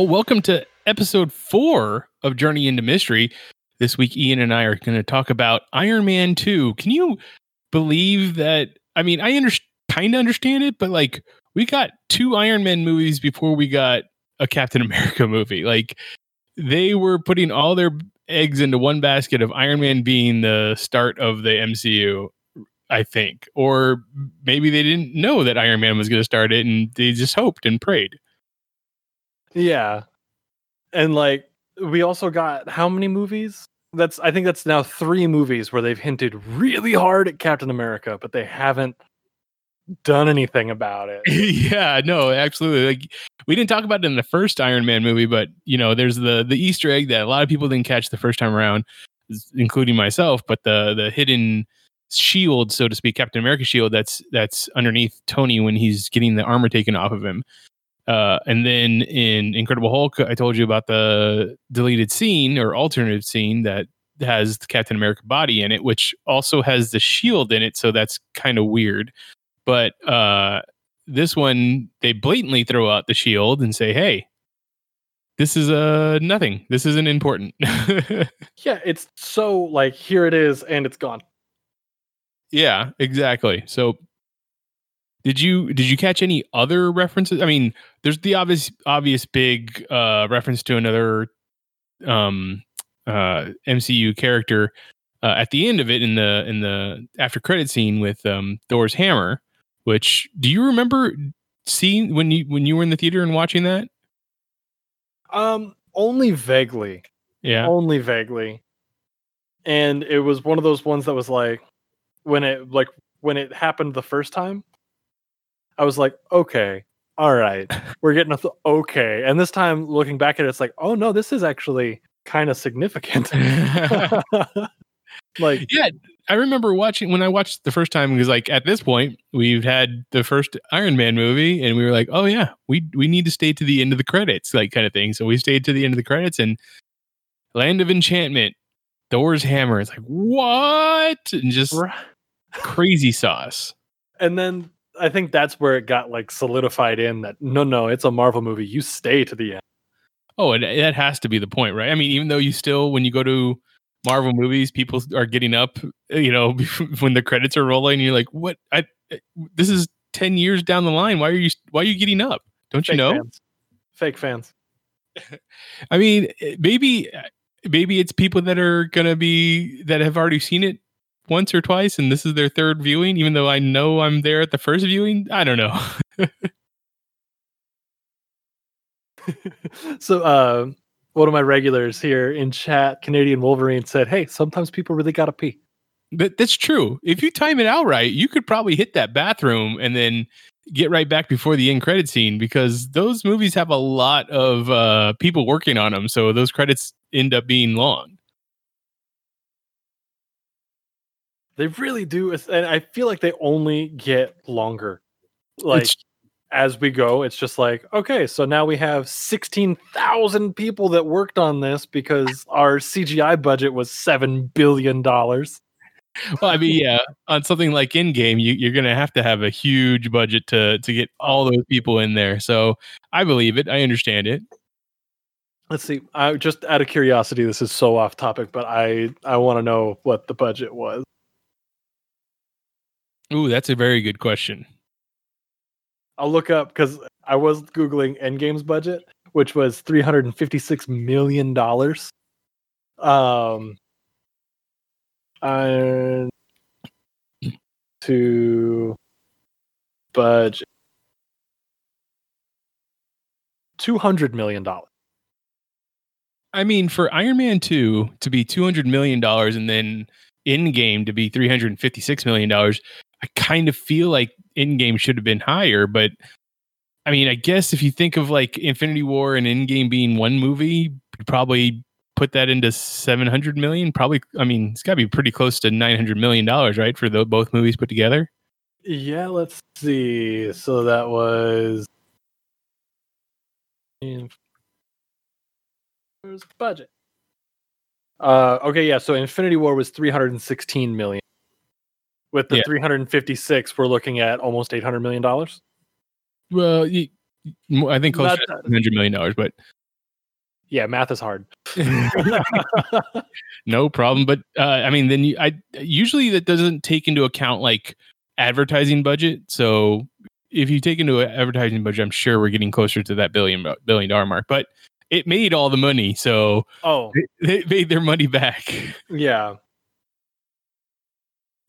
Well, welcome to episode four of Journey into Mystery. This week, Ian and I are going to talk about Iron Man 2. Can you believe that? I mean, I under- kind of understand it, but like, we got two Iron Man movies before we got a Captain America movie. Like, they were putting all their eggs into one basket of Iron Man being the start of the MCU, I think. Or maybe they didn't know that Iron Man was going to start it and they just hoped and prayed. Yeah. And like we also got how many movies? That's I think that's now 3 movies where they've hinted really hard at Captain America, but they haven't done anything about it. yeah, no, absolutely. Like we didn't talk about it in the first Iron Man movie, but you know, there's the the Easter egg that a lot of people didn't catch the first time around, including myself. But the the hidden shield, so to speak, Captain America shield that's that's underneath Tony when he's getting the armor taken off of him. Uh, and then in Incredible Hulk, I told you about the deleted scene or alternative scene that has the Captain America body in it, which also has the shield in it. So that's kind of weird. But uh, this one, they blatantly throw out the shield and say, "Hey, this is uh nothing. This isn't important." yeah, it's so like here it is and it's gone. Yeah, exactly. So did you did you catch any other references? I mean, there's the obvious obvious big uh, reference to another um, uh, MCU character uh, at the end of it in the in the after credit scene with um, Thor's hammer. Which do you remember seeing when you when you were in the theater and watching that? Um, only vaguely. Yeah, only vaguely. And it was one of those ones that was like when it like when it happened the first time I was like, okay, all right, we're getting a th- okay. And this time, looking back at it, it's like, oh no, this is actually kind of significant. like, yeah, I remember watching when I watched the first time because, like, at this point, we've had the first Iron Man movie, and we were like, oh yeah, we we need to stay to the end of the credits, like kind of thing. So we stayed to the end of the credits, and Land of Enchantment, Thor's hammer. It's like what? And just crazy sauce. And then I think that's where it got like solidified in that no, no, it's a Marvel movie. You stay to the end. Oh, and eh, that has to be the point, right? I mean, even though you still, when you go to Marvel movies, people are getting up, eh, you know, when the credits are rolling, you're like, what? I, eh, this is 10 years down the line. Why are you, why are you getting up? Don't Fake you know? Fans. Fake fans. I mean, eh, maybe, maybe it's people that are going to be, that have already seen it once or twice and this is their third viewing, even though I know I'm there at the first viewing? I don't know. so uh, one of my regulars here in chat, Canadian Wolverine, said, Hey, sometimes people really gotta pee. But that's true. If you time it out right, you could probably hit that bathroom and then get right back before the end credit scene because those movies have a lot of uh, people working on them. So those credits end up being long. They really do, and I feel like they only get longer. Like it's, as we go, it's just like okay, so now we have sixteen thousand people that worked on this because our CGI budget was seven billion dollars. Well, I mean, yeah, on something like Endgame, you, you're going to have to have a huge budget to to get all those people in there. So I believe it. I understand it. Let's see. I just out of curiosity, this is so off topic, but I I want to know what the budget was. Ooh, that's a very good question. I'll look up because I was googling Endgame's budget, which was three hundred and fifty-six million dollars. Um, and to budget two hundred million dollars. I mean, for Iron Man two to be two hundred million dollars and then Endgame to be three hundred and fifty-six million dollars, I kind of feel like Endgame should have been higher, but I mean, I guess if you think of like Infinity War and Endgame being one movie, you'd probably put that into 700 million. Probably, I mean, it's got to be pretty close to 900 million dollars, right, for the, both movies put together. Yeah, let's see. So that was where's the budget? Uh, okay, yeah. So Infinity War was 316 million. With the Yeah. 356, we're looking at almost 800 million dollars. Well, you, I think closer Not to 100 million dollars, but Yeah, math is hard. no problem. But uh, I mean, then you, I usually that doesn't take into account like advertising budget. So if you take into advertising budget, I'm sure we're getting closer to that billion billion dollar mark. But it made all the money, so oh, they made their money back. yeah.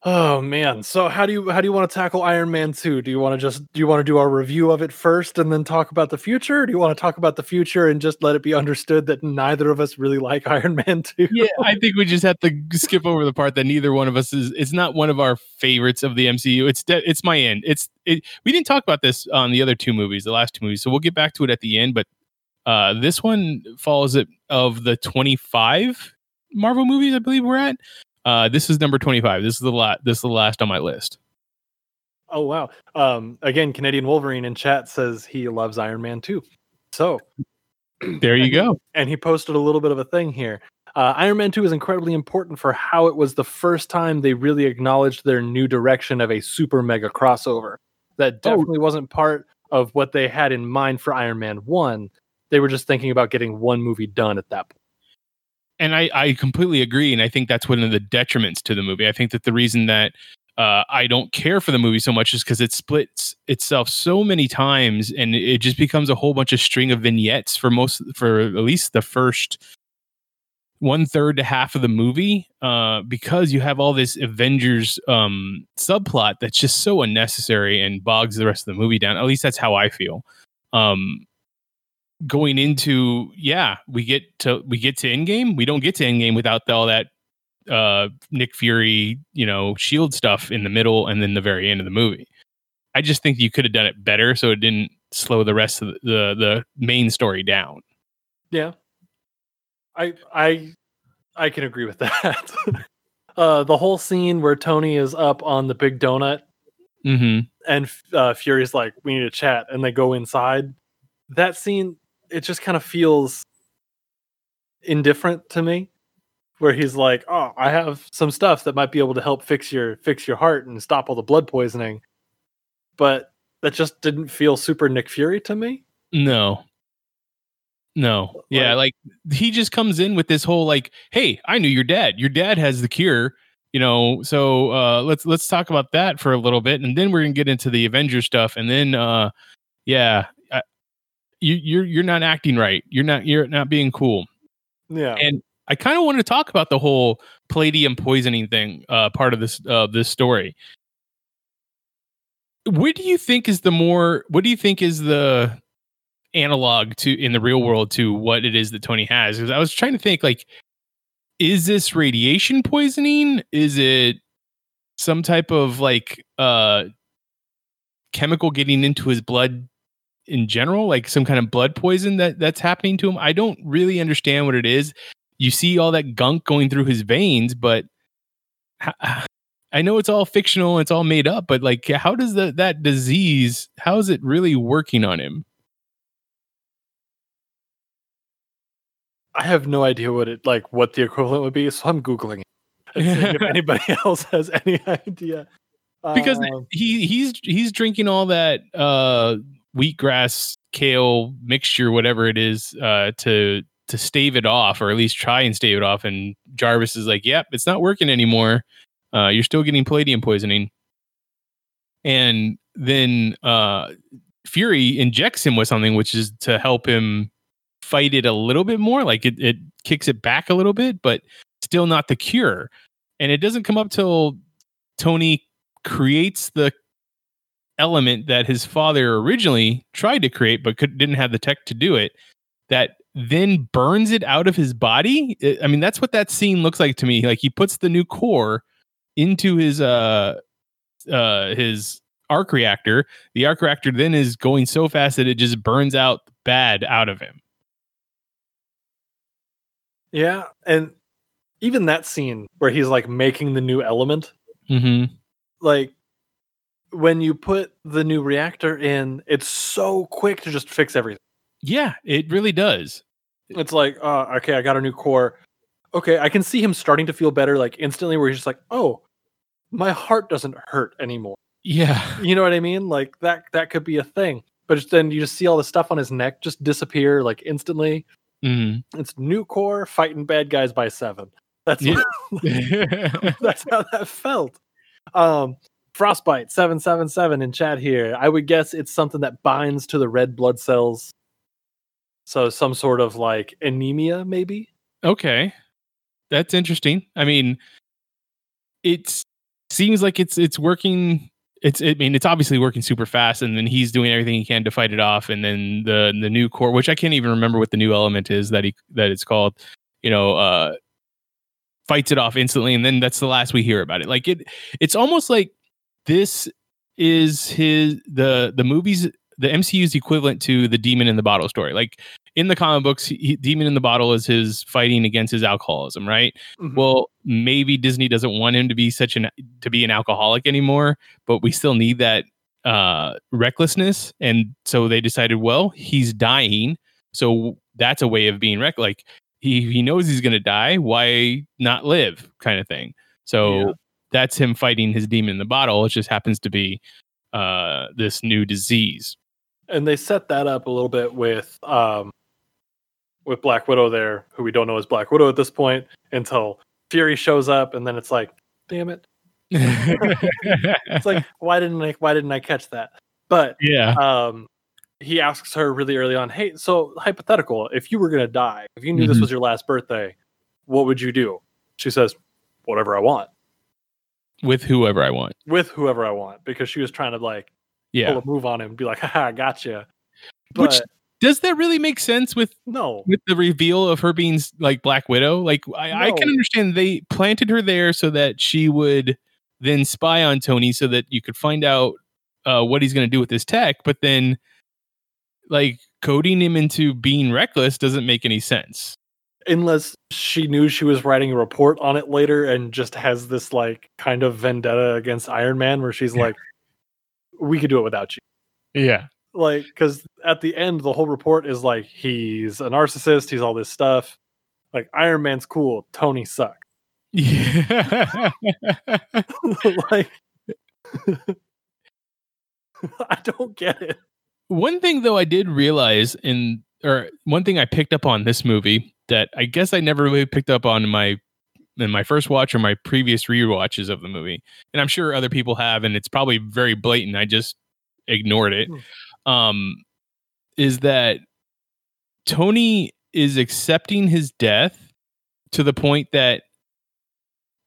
Oh man. So how do you how do you want to tackle Iron Man 2? Do you want to just do you want to do our review of it first and then talk about the future? Do you want to talk about the future and just let it be understood that neither of us really like Iron Man 2? yeah, I think we just have to skip over the part that neither one of us is. It's not one of our favorites of the MCU. It's de- it's my end. It's it. We didn't talk about this on the other two movies, the last two movies, so we'll get back to it at the end. But uh, this one follows it of the twenty five Marvel movies, I believe we're at. Uh, this is number twenty five. This is the la- This is the last on my list. Oh wow. Um again, Canadian Wolverine in chat says he loves Iron Man 2. So There you go. and he posted a little bit of a thing here. Uh, Iron Man 2 is incredibly important for how it was the first time they really acknowledged their new direction of a super mega crossover. That Oh. definitely wasn't part of what they had in mind for Iron Man 1. They were just thinking about getting one movie done at that point. And I, I completely agree. And I think that's one of the detriments to the movie. I think that the reason that uh, I don't care for the movie so much is because it splits itself so many times and it just becomes a whole bunch of string of vignettes for most, for at least the first one third to half of the movie uh, because you have all this Avengers um, subplot that's just so unnecessary and bogs the rest of the movie down. At least that's how I feel. Um, going into yeah, we get to we get to Endgame. We don't get to Endgame without all that uh, Nick Fury, you know, Shield stuff in the middle and then the very end of the movie. I just think you could have done it better so it didn't slow the rest of the the, the main story down. Yeah. I I I can agree with that. uh the whole scene where Tony is up on the big donut Mm-hmm. and uh, Fury's like, "We need to chat," and they go inside. That scene, it just kind of feels indifferent to me, where he's like, "Oh, I have some stuff that might be able to help fix your fix your heart and stop all the blood poisoning," but that just didn't feel super Nick Fury to me. No. No. Yeah, like he just comes in with this whole like, "Hey, I knew your dad. Your dad has the cure." You know, so uh let's let's talk about that for a little bit and then we're going to get into the Avengers stuff and then uh yeah, you you're you're not acting right. You're not you're not being cool. Yeah, And I kind of want to talk about the whole palladium poisoning thing uh part of this uh this story. What do you think is the more what do you think is the analog to in the real world to what it is that Tony has? Because I was trying to think like is this radiation poisoning? Is it some type of like uh chemical getting into his blood in general, like some kind of blood poison that that's happening to him? I don't really understand what it is. You see all that gunk going through his veins, but I know it's all fictional, it's all made up, but like how does the that disease, how is it really working on him? I have no idea what it like what the equivalent would be, so I'm googling it. If anybody else has any idea. because Um, he he's he's drinking all that uh wheatgrass kale mixture whatever it is uh to to stave it off or at least try and stave it off and jarvis is like yep it's not working anymore. Uh you're still getting palladium poisoning. And then uh fury injects him with something which is to help him fight it a little bit more like it, it kicks it back a little bit but still not the cure. And it doesn't come up till tony creates the element that his father originally tried to create but could, didn't have the tech to do it that then burns it out of his body I- mean that's what that scene looks like to me like he puts the new core into his uh uh his arc reactor. The arc reactor then is going so fast that it just burns out bad out of him. Yeah, and even that scene where he's like making the new element, Mm-hmm. like when you put the new reactor in, it's so quick to just fix everything. Yeah, it really does. It's like, uh, okay, I got a new core. Okay, I can see him starting to feel better, like instantly, where he's just like, oh, my heart doesn't hurt anymore. Yeah. You know what I mean? Like that that could be a thing. But just, then you just see all the stuff on his neck just disappear like instantly. Mhm. It's new core fighting bad guys by seven. That's Yeah. that's how that felt. Um, frostbite seven seven seven in chat here. I would guess it's something that binds to the red blood cells. So some sort of like anemia, maybe. okay. That's interesting. I mean, it seems like it's it's working it's I mean it's obviously working super fast and then he's doing everything he can to fight it off and then the the new core which I can't even remember what the new element is that he that it's called you know uh fights it off instantly and then that's the last we hear about it like it it's almost like this is his the the movies the MCU's equivalent to the demon in the bottle story. Like in the comic books he, demon in the bottle is his fighting against his alcoholism right? Mhm. well maybe disney doesn't want him to be such an to be an alcoholic anymore but we still need that uh recklessness. And so they decided well he's dying. So that's a way of being wreck like he he knows he's going to die. Why not live? Kind of thing. So Yeah. That's him fighting his demon in the bottle it just happens to be uh this new disease and they set that up a little bit with um with Black Widow there, who we don't know is Black Widow at this point until Fury shows up, and then it's like, damn it, it's like why didn't I why didn't I catch that? But yeah um he asks her really early on, hey, so hypothetical, if you were gonna die, if you knew this Mhm. was your last birthday, what would you do? She says, whatever I want with whoever i want with whoever I want because she was trying to like yeah pull a move on him, and be like, haha, I gotcha. Which- But does that really make sense with no, with the reveal of her being like Black Widow. Like I, I can understand they planted her there so that she would then spy on Tony so that you could find out uh, what he's going to do with his tech. But then, like coding him into being reckless doesn't make any sense. Unless she knew she was writing a report on it later and just has this like kind of vendetta against Iron Man where she's Yeah. like, we could do it without you. Yeah. Like, because at the end, the whole report is like, he's a narcissist, he's all this stuff. Like, Iron Man's cool, Tony sucks. Yeah. like, I don't get it. one thing though I did realize in or one thing I picked up on this movie that I guess I never really picked up on in my in my first watch or my previous rewatches of the movie. And I'm sure other people have and it's probably very blatant. I just ignored it. Um is that Tony is accepting his death to the point that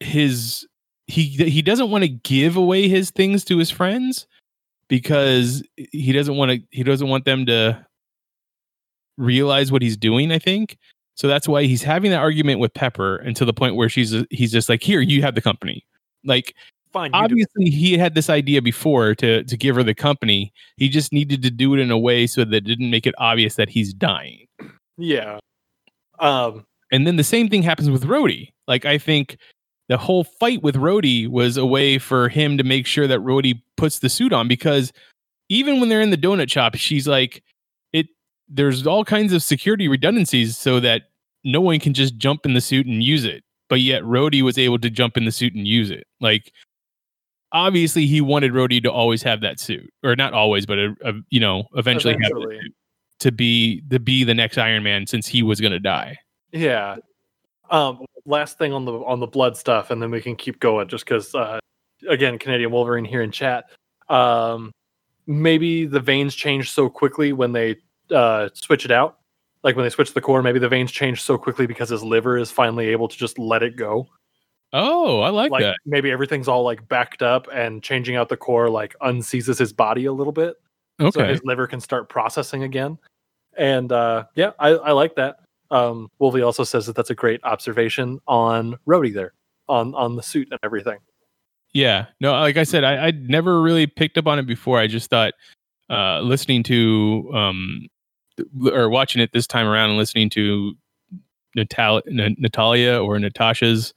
his he he doesn't want to give away his things to his friends because he doesn't want to he doesn't want them to realize what he's doing i think so that's why he's having that argument with pepper to the point where she's he's just like here you have the company like Fine. Obviously he had this idea before to to give her the company he just needed to do it in a way so that it didn't make it obvious that he's dying Yeah. Um, and then the same thing happens with Rhodey. Like I think the whole fight with Rhodey was a way for him to make sure that Rhodey puts the suit on because even when they're in the donut shop, she's like, there's all kinds of security redundancies so that no one can just jump in the suit and use it. But yet Rhodey was able to jump in the suit and use it. Like obviously he wanted Rhodey to always have that suit. Or not always, but a, a, you know, eventually, Eventually. to be to be the next Iron Man since he was gonna die. Yeah. Um, last thing on the on the blood stuff, and then we can keep going. Just because, uh, again, Canadian Wolverine here in chat. Um, maybe the veins change so quickly when they uh, switch it out. Like when they switch the core, maybe the veins change so quickly because his liver is finally able to just let it go. Oh, I like, Like that. maybe everything's all like backed up, and changing out the core like unseizes his body a little bit, so his liver can start processing again. And uh, yeah, I, I like that. Um, Wolvie also says that that's a great observation on Rhodey there, on on the suit and everything. Yeah. No, like I said, I, I'd never really picked up on it before. I just thought uh listening to um or watching it this time around and listening to Natal- N- Natalia or Natasha's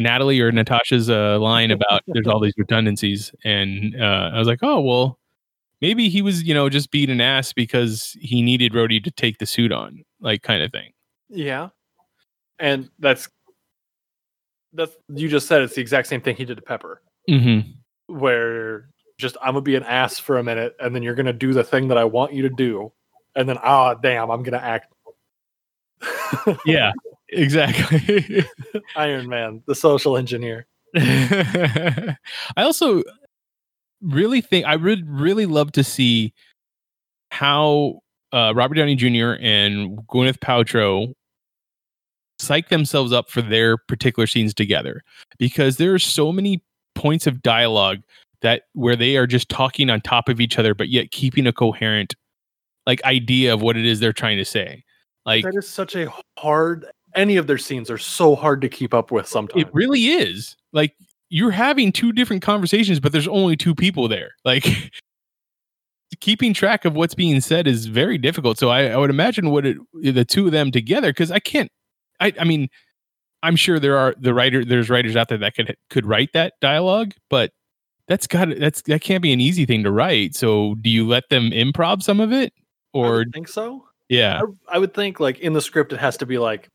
Natalie or Natasha's uh, line about there's all these redundancies, and uh, I was like, oh well, maybe he was you know just being an ass because he needed Rhodey to take the suit on, like kind of thing. Yeah. And that's that's you just said it's the exact same thing he did to Pepper, Mm-hmm. where just I'm gonna be an ass for a minute, and then you're gonna do the thing that I want you to do, and then ah damn, I'm gonna act. Yeah, exactly. Iron Man, the social engineer. I also really think I would really love to see how uh, Robert Downey Jr. and Gwyneth Paltrow psych themselves up for their particular scenes together because there are so many points of dialogue that where they are just talking on top of each other but yet keeping a coherent like idea of what it is they're trying to say like That is such a hard. Any of their scenes are so hard to keep up with sometimes. It really is. Like you're having two different conversations, but there's only two people there. Like keeping track of what's being said is very difficult. So I, I would imagine what it the two of them together, because I can't. I I mean, I'm sure there are the writer there's writers out there that could could write that dialogue, but that's got that's that can't be an easy thing to write. So do you let them improv some of it, or think so. yeah, I, I would think like in the script it has to be like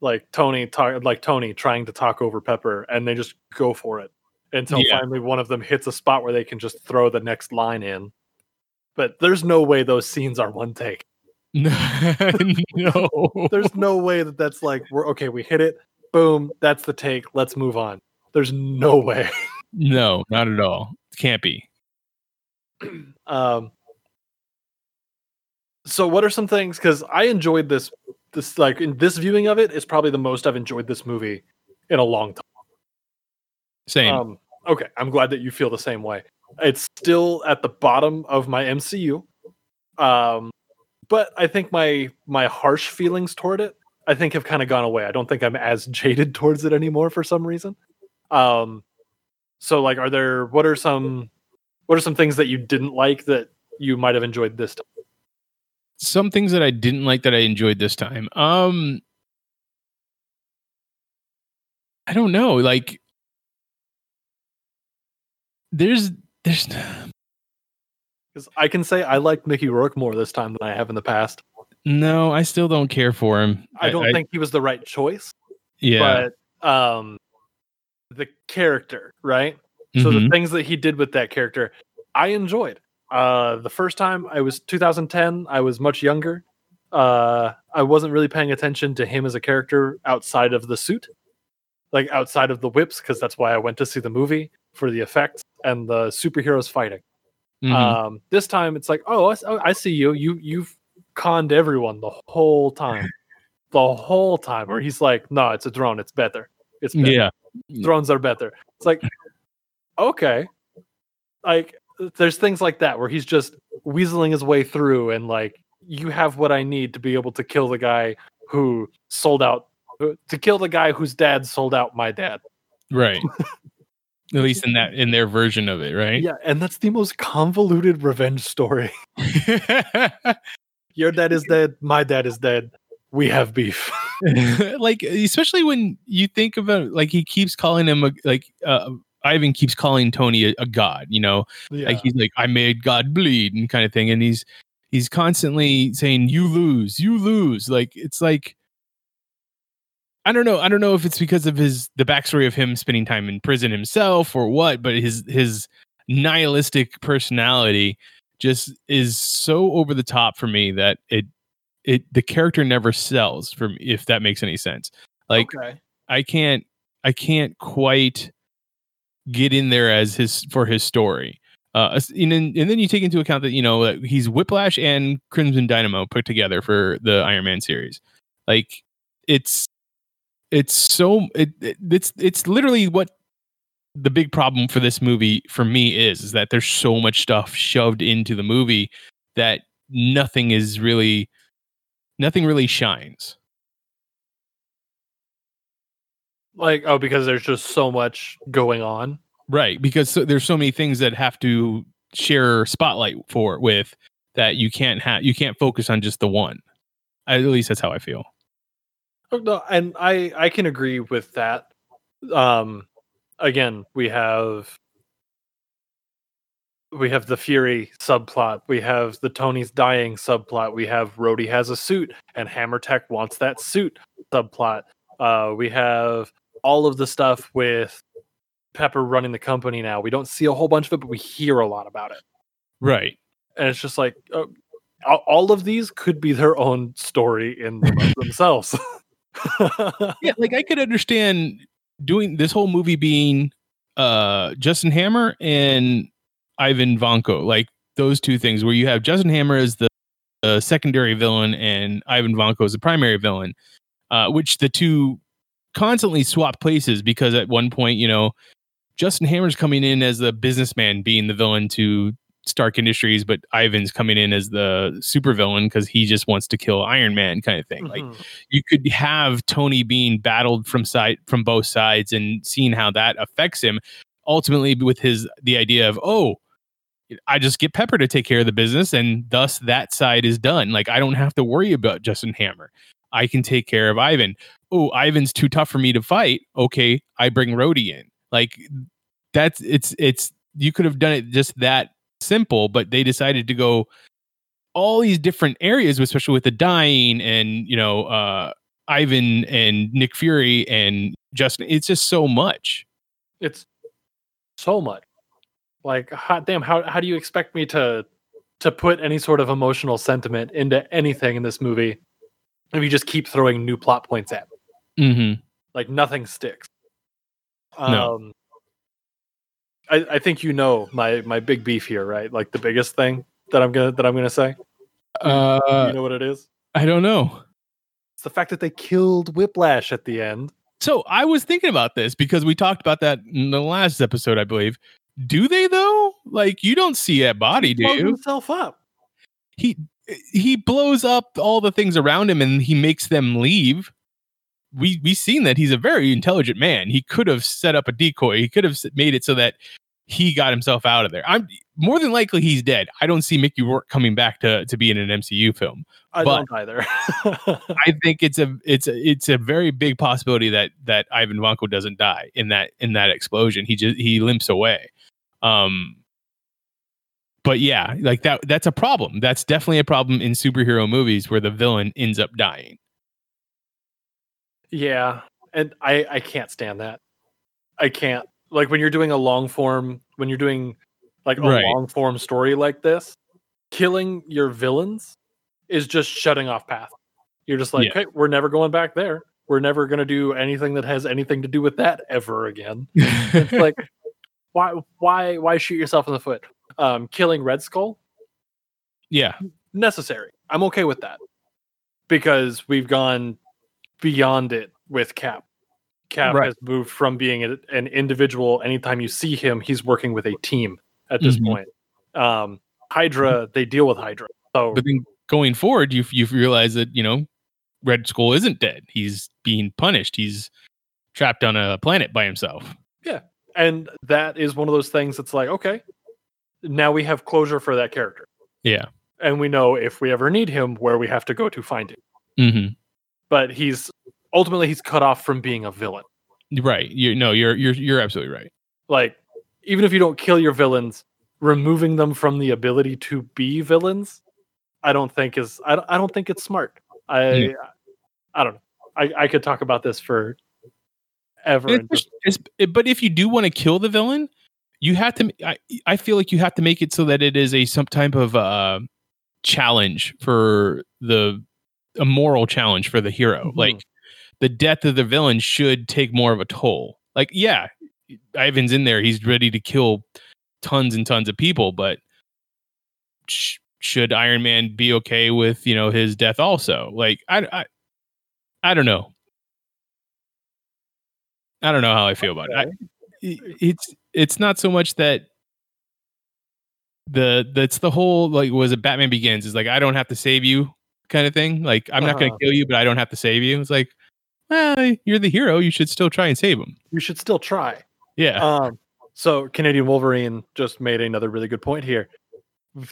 like Tony talk like Tony trying to talk over Pepper and they just go for it until Yeah. finally one of them hits a spot where they can just throw the next line in. But there's no way those scenes are one take. no, There's no way that that's like we're okay, we hit it, boom, that's the take, let's move on. There's no way. no, not at all. Can't be. Um so what are some things cuz I enjoyed this this like in this viewing of it is probably the most I've enjoyed this movie in a long time. Same. Um, okay, I'm glad that you feel the same way. It's still at the bottom of my MCU, um, but I think my my harsh feelings toward it, I think, have kind of gone away. I don't think I'm as jaded towards it anymore for some reason. Um, so, like, are there what are some what are some things that you didn't like that you might have enjoyed this time? Some things that I didn't like that I enjoyed this time. Um I don't know, like there's there's Because I can say I liked Mickey Rourke more this time than I have in the past. no, I still don't care for him. I don't think he was the right choice. yeah. but um the character right so the mhm. things that he did with that character i enjoyed uh the first time i was 2010 i was much younger. Uh i wasn't really paying attention to him as a character outside of the suit like outside of the whips because that's why i went to see the movie for the effects and the superheroes fighting. Mhm. um this time it's like oh I, oh, I see you. You you've conned everyone the whole time. The whole time. Where he's like no it's a drone. It's better. It's better. Yeah. drones are better. It's like, okay, like there's things like that where he's just weaseling his way through, and like you have what I need to be able to kill the guy who sold out uh, to kill the guy whose dad sold out my dad. Right. At least in that in their version of it, right? Yeah, and that's the most convoluted revenge story. Your dad is dead. My dad is dead. We have beef. like especially when you think about like he keeps calling him a like uh Ivan keeps calling Tony a, a god, you know, yeah. like he's like I made God bleed and kind of thing, and he's he's constantly saying you lose, you lose. Like it's like I don't know, I don't know if it's because of his the backstory of him spending time in prison himself or what, but his his nihilistic personality just is so over the top for me that it it the character never sells for me if that makes any sense. Like okay. I can't I can't quite get in there as his for his story. Uh, and then and then you take into account that you know that he's Whiplash and Crimson Dynamo put together for the Iron Man series. Like it's it's so it, it it's it's literally what the big problem for this movie for me is is that there's so much stuff shoved into the movie that nothing is really nothing really shines. Like oh, because there's just so much going on. Right, because so, there's so many things that have to share spotlight for with that you can't have you can't focus on just the one. At least that's how I feel. Oh, no, and I I can agree with that. Um, again, we have we have the Fury subplot. We have the Tony's dying subplot. We have Rhodey has a suit and Hammer Tech wants that suit subplot. Uh, we have all of the stuff with Pepper running the company now. We don't see a whole bunch of it, but we hear a lot about it. Right. And it's just like uh, all- of these could be their own story in themselves. Yeah, like I could understand doing this whole movie being uh Justin Hammer and Ivan Vanko, like those two things where you have Justin Hammer as the uh, secondary villain and Ivan Vanko as the primary villain, uh, which the two constantly swap places because at one point, you know, Justin Hammer's coming in as the businessman being the villain to Stark Industries, but Ivan's coming in as the supervillain because he just wants to kill Iron Man kind of thing. Like Mhm. you could have Tony being battled from side from both sides and seeing how that affects him. Ultimately, with his the idea of oh, I just get Pepper to take care of the business, and thus that side is done. Like I don't have to worry about Justin Hammer. I can take care of Ivan. Oh, Ivan's too tough for me to fight. Okay, I bring Rhodey in. Like that's it's it's you could have done it just that simple, but they decided to go all these different areas, especially with the dying and you know uh Ivan and Nick Fury and Justin. It's just so much. it's so much. Like, hot damn, how how do you expect me to to put any sort of emotional sentiment into anything in this movie if you just keep throwing new plot points at me? Mm-hmm. Like nothing sticks. No. Um I, I think you know my my big beef here, right? Like the biggest thing that I'm gonna that I'm gonna say. Uh, you know what it is? I don't know. It's the fact that they killed Whiplash at the end. So I was thinking about this because we talked about that in the last episode, I believe. Do they though? Like you don't see that body, do Blows you? himself up. He he blows up all the things around him and he makes them leave. We we seen that he's a very intelligent man. He could have set up a decoy. He could have made it so that he got himself out of there. I'm more than likely he's dead. I don't see Mickey Rourke coming back to to be in an MCU film. I But- don't either. I think it's a it's a, it's a very big possibility that that Ivan Vanko doesn't die in that in that explosion. He just he limps away. Um but yeah, like that that's a problem. That's definitely a problem in superhero movies where the villain ends up dying. Yeah, and I I can't stand that. I can't like when you're doing a long form when you're doing like a Right. long form story like this, killing your villains is just shutting off path. You're just like, Yeah. hey, we're never going back there. We're never going to do anything that has anything to do with that ever again. It's like why why why shoot yourself in the foot? Um killing Red Skull yeah. necessary. I'm okay with that because we've gone beyond it with Cap. Cap Right. has moved from being a, an individual. Anytime you see him, he's working with a team at this Mhm. point. Um, Hydra, they deal with Hydra. So But then going forward, you you realize that, you know, Red Skull isn't dead. He's being punished. He's trapped on a planet by himself. Yeah, and that is one of those things that's like, okay, now we have closure for that character. Yeah. And we know if we ever need him, where we have to go to find him. hmm But he's ultimately he's cut off from being a villain. Right. You no, you're you're you're absolutely right. like even if you don't kill your villains removing them from the ability to be villains i don't think is i don't, I don't think it's smart i Yeah. i don't know I, I could talk about this for ever It's and just, just- it's- it- but if you do want to kill the villain, you have to. I, I feel like you have to make it so that it is a some type of uh, challenge for the a moral challenge for the hero. Mhm. Like the death of the villain should take more of a toll. Like yeah, Ivan's in there. He's ready to kill tons and tons of people, but sh- should Iron Man be okay with you know his death also? Like I I, I don't know. I don't know how I feel about it. I- it's it's not so much that the that's the whole like was it Batman Begins is like I don't have to save you kind of thing. Like I'm not going Uh-huh. to kill you, but I don't have to save you. It's like, well, you're the hero. You should still try and save him. you should still try Yeah, um So Canadian Wolverine just made another really good point here,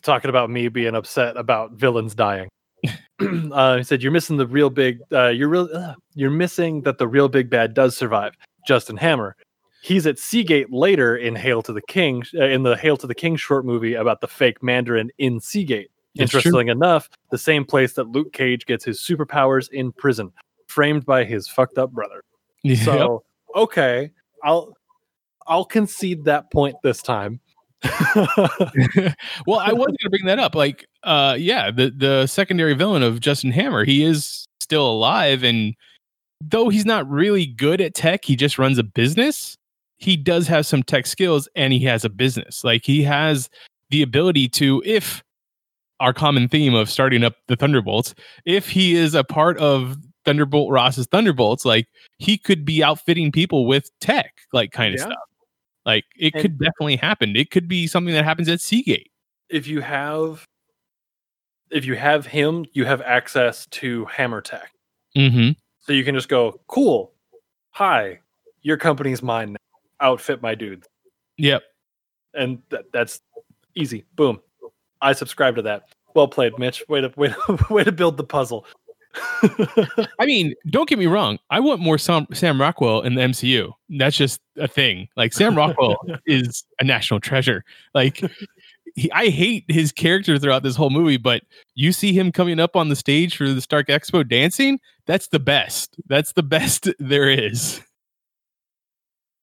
talking about me being upset about villains dying. uh, he said, "You're missing the real big. Uh, you're real. Uh, you're missing that the real big bad does survive. Justin Hammer. He's at Seagate later in Hail to the King, uh, in the Hail to the King short movie about the fake Mandarin in Seagate. True. Interesting enough, the same place that Luke Cage gets his superpowers in prison, framed by his fucked up brother. Yep. So okay, I'll I'll concede that point this time. well, I was going to bring that up. Like, uh, yeah, the the secondary villain of Justin Hammer, he is still alive, and though he's not really good at tech, he just runs a business. He does have some tech skills, and he has a business. Like, he has the ability to, if our common theme of starting up the Thunderbolts, if he is a part of Thunderbolt Ross's Thunderbolts, like he could be outfitting people with tech, like kind of Yeah. stuff. Like it And- could definitely happen. It could be something that happens at Seagate. if you have if you have him, you have access to Hammer Tech. Mm-hmm. So you can just go, cool. Hi, your company's mine now. Outfit my dudes. Yep. And that, that's easy. Boom. I subscribe to that. Well played, Mitch. Way to way to, way to build the puzzle. I mean, don't get me wrong. I want more Sam, Sam Rockwell in the MCU. That's just a thing. Like Sam Rockwell is a national treasure. Like he, I hate his character throughout this whole movie, but you see him coming up on the stage for the Stark Expo dancing. That's the best. That's the best there is.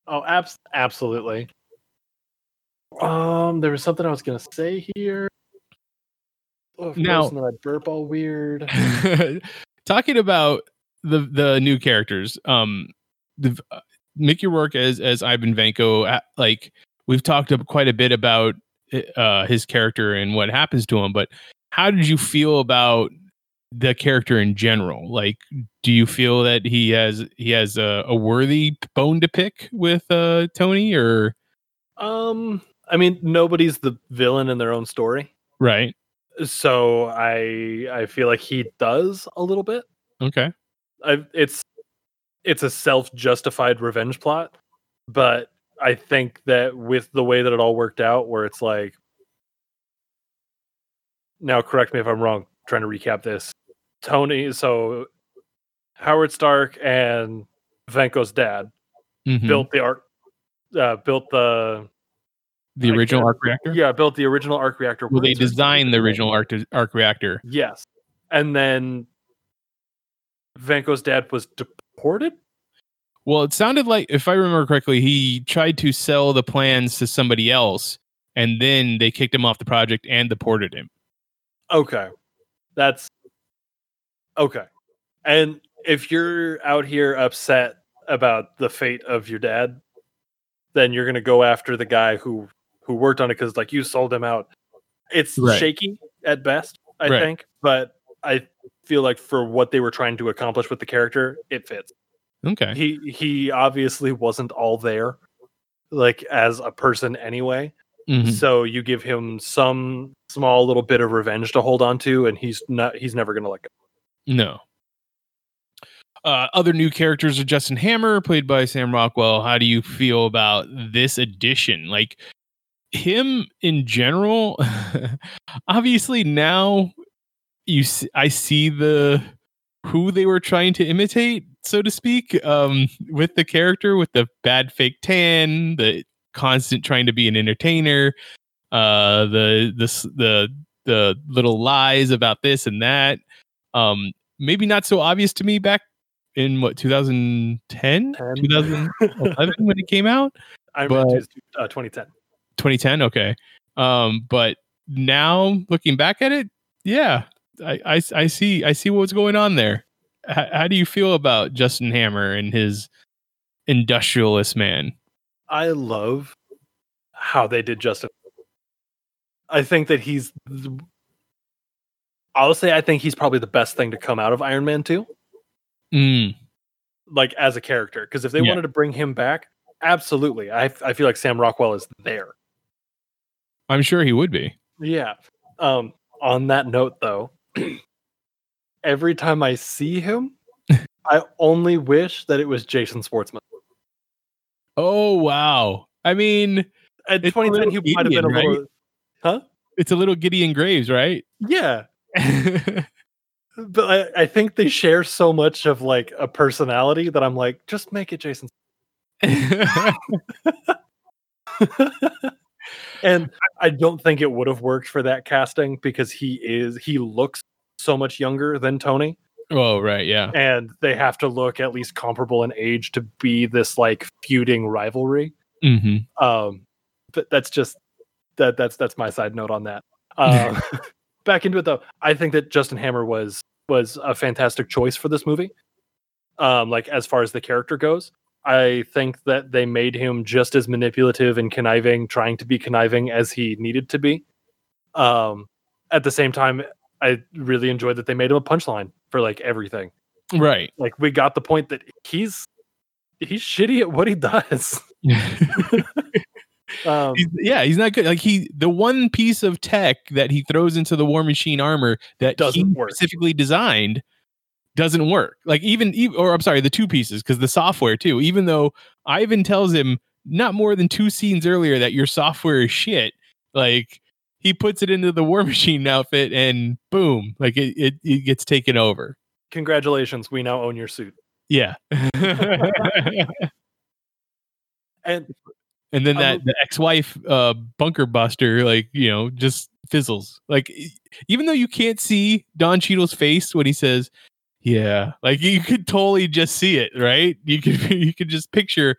Oh, abs- absolutely. Um, there was something I was gonna say here. Oh, Now- I burp all weird. Talking about the the new characters, um, the uh, Mickey Rourke as as Ivan Vanko, uh, like we've talked quite a bit about uh, his character and what happens to him, but how did you feel about the character in general? Like, do you feel that he has he has a, a worthy bone to pick with uh, Tony, or Um, I mean, nobody's the villain in their own story. right? so I I feel like he does a little bit. Okay, I, it's it's a self justified revenge plot, but I think that with the way that it all worked out, where it's like, now correct me if I'm wrong. Trying to recap this, Tony. So Howard Stark and Vanko's dad Mhm. built the arc, uh, built the the original arc reactor. yeah, built the original arc reactor. Well, they designed the original arc arc reactor. Yes. And then Vanko's dad was deported? Well, it sounded like, if I remember correctly, he tried to sell the plans to somebody else, and then they kicked him off the project and deported him. Okay. That's okay. And if you're out here upset about the fate of your dad, then you're going to go after the guy who who worked on it cuz like you sold him out. It's Right. shaky at best, I Right. think, but I feel like for what they were trying to accomplish with the character, it fits. Okay. he he obviously wasn't all there like as a person anyway Mhm. so you give him some small little bit of revenge to hold on to and he's not he's never gonna let go No. Uh, other new characters are Justin Hammer, played by Sam Rockwell. How do you feel about this addition? Like him in general. obviously, now you see, I see the who they were trying to imitate, so to speak, um, with the character, with the bad fake tan, the constant trying to be an entertainer, uh, the the the the little lies about this and that. Um, maybe not so obvious to me back in what 2010 2011 when it came out? I'm But- uh, 2010 2010 okay. Um but now looking back at it yeah i i, I see i see what's going on there. H- how do you feel about justin hammer and his industrialist man? I love how they did justin i think that he's say i think he's probably the best thing to come out of iron man 2 mm, like as a character because if they Yeah. wanted to bring him back absolutely i, I feel like sam rockwell is there i'm sure he would be Yeah. Um, on that note, though, every time I see him, I only wish that it was Jason Schwartzman. oh wow I mean, At It's a 2010, he might have been a little. Huh? it's a little Gideon Graves, right? Yeah, but I, I think they share so much of like a personality that I'm like, just make it Jason. and I don't think it would have worked for that casting because he is he looks so much younger than Tony, oh, right, yeah. and they have to look at least comparable in age to be this like feuding rivalry. hmm Um, but that's just that that's that's my side note on that. Um, back into it though, I think that Justin Hammer was was a fantastic choice for this movie. Um, like as far as the character goes, I think that they made him just as manipulative and conniving, trying to be conniving as he needed to be. Um, at the same time, I really enjoyed that they made him a punchline for like everything. Right. Like we got the point that he's he's shitty at what he does. Um, He's- yeah, he's not good. Like he, the one piece of tech that he throws into the War Machine armor that Doesn't he work. specifically designed doesn't work. Like even, ev- or I'm sorry, the two pieces because the software too. Even though Ivan tells him not more than two scenes earlier that your software is shit, like he puts it into the War Machine outfit and boom, like it, it, it gets taken over. congratulations, we now own your suit. Yeah. And and then that the ex-wife uh bunker buster like you know just fizzles like even though you can't see don Cheadle's face when he says yeah like you could totally just see it right you could you could just picture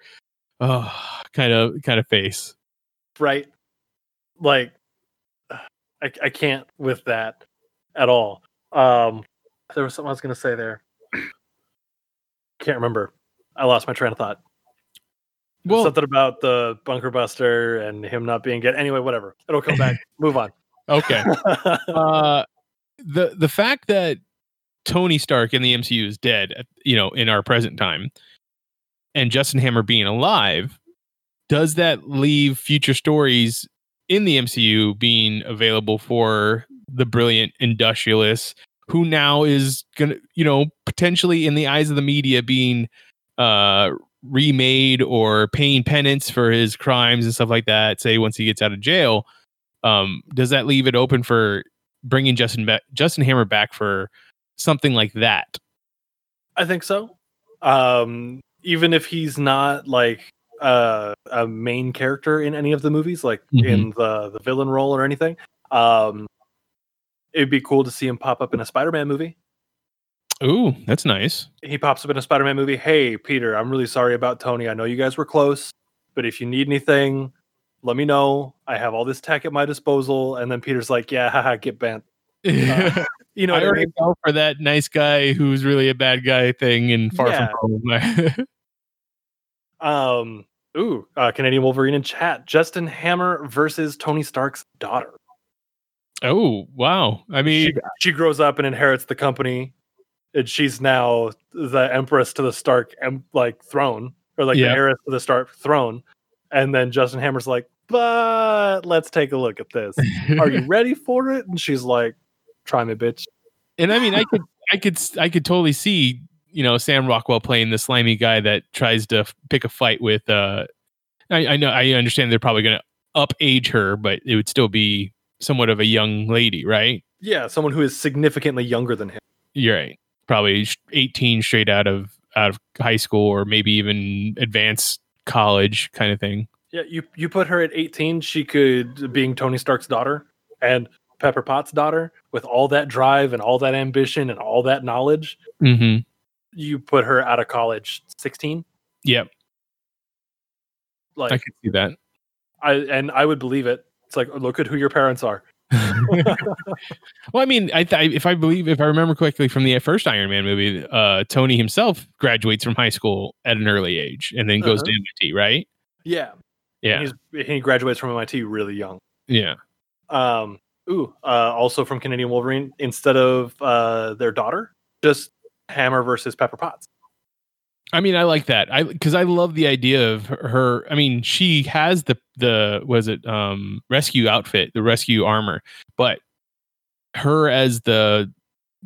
oh kind of kind of face right, like I, I can't with that at all. Um, there was something I was going to say there. Can't remember. I lost my train of thought. Well Something about the bunker buster and him not being good. Anyway, whatever. It'll come back. Move on. okay uh the the fact that tony stark in the mcu is dead you know in our present time and justin hammer being alive does that leave future stories in the mcu being available for the brilliant industrialist who now is gonna you know potentially in the eyes of the media being uh remade or paying penance for his crimes and stuff like that say once he gets out of jail um does that leave it open for bringing justin back justin hammer back for something like that I think so. Um, even if he's not like uh, a main character in any of the movies, like Mhm. in the the villain role or anything, um, it'd be cool to see him pop up in a Spider-Man movie. Ooh that's nice He pops up in a Spider-Man movie. Hey, Peter, I'm really sorry about Tony. I know you guys were close, but if you need anything, let me know. I have all this tech at my disposal. And then Peter's like, "Yeah, haha, get bent." Uh, you know I what I already mean? for that nice guy who's really a bad guy thing in Far Yeah. From Home. Um, ooh, uh, Canadian Wolverine in chat. Justin Hammer versus Tony Stark's daughter. oh wow! I mean, She, she grows up and inherits the company, and she's now the empress to the Stark em- like throne, or like Yeah. the heiress to the Stark throne. And then Justin Hammer's like, "But let's take a look at this. Are you ready for it?" And she's like, "Try me, bitch." and I mean, I could, I could, I could totally see, you know, Sam Rockwell playing the slimy guy that tries to f- pick a fight with. uh I, I know, I understand they're probably going to up age her, but it would still be somewhat of a young lady, right? Yeah, someone who is significantly younger than him. You're right. Probably 18 straight out of out of high school or maybe even advanced college kind of thing. Yeah, you you put her at 18, she could being Tony Stark's daughter and Pepper Potts' daughter with all that drive and all that ambition and all that knowledge. Mm-hmm. You put her out of college 16. Yep, Like I could see that. I and I would believe it. It's like look at who your parents are. well, I mean, I, th- if I believe, if I remember correctly from the first Iron Man movie, uh, Tony himself graduates from high school at an early age and then goes to MIT, right? Yeah. Yeah, He's, he graduates from MIT really young. yeah. Um ooh, uh also from Canadian Wolverine instead of uh their daughter, Justin Hammer versus Pepper Potts. I mean, I like that. I because I love the idea of her. I mean, she has the the was it um rescue outfit, the rescue armor, but her as the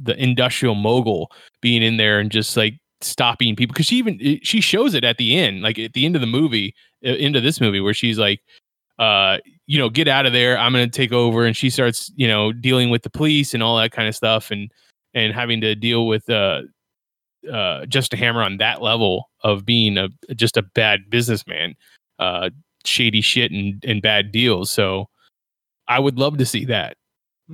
the industrial mogul being in there and just like stopping people because she even she shows it at the end, like at the end of the movie, end of this movie where she's like, uh, you know, get out of there. I'm gonna take over, and she starts, you know, dealing with the police and all that kind of stuff, and and having to deal with uh, uh, just a hammer on that level of being a just a bad businessman, uh, shady shit and and bad deals. So I would love to see that.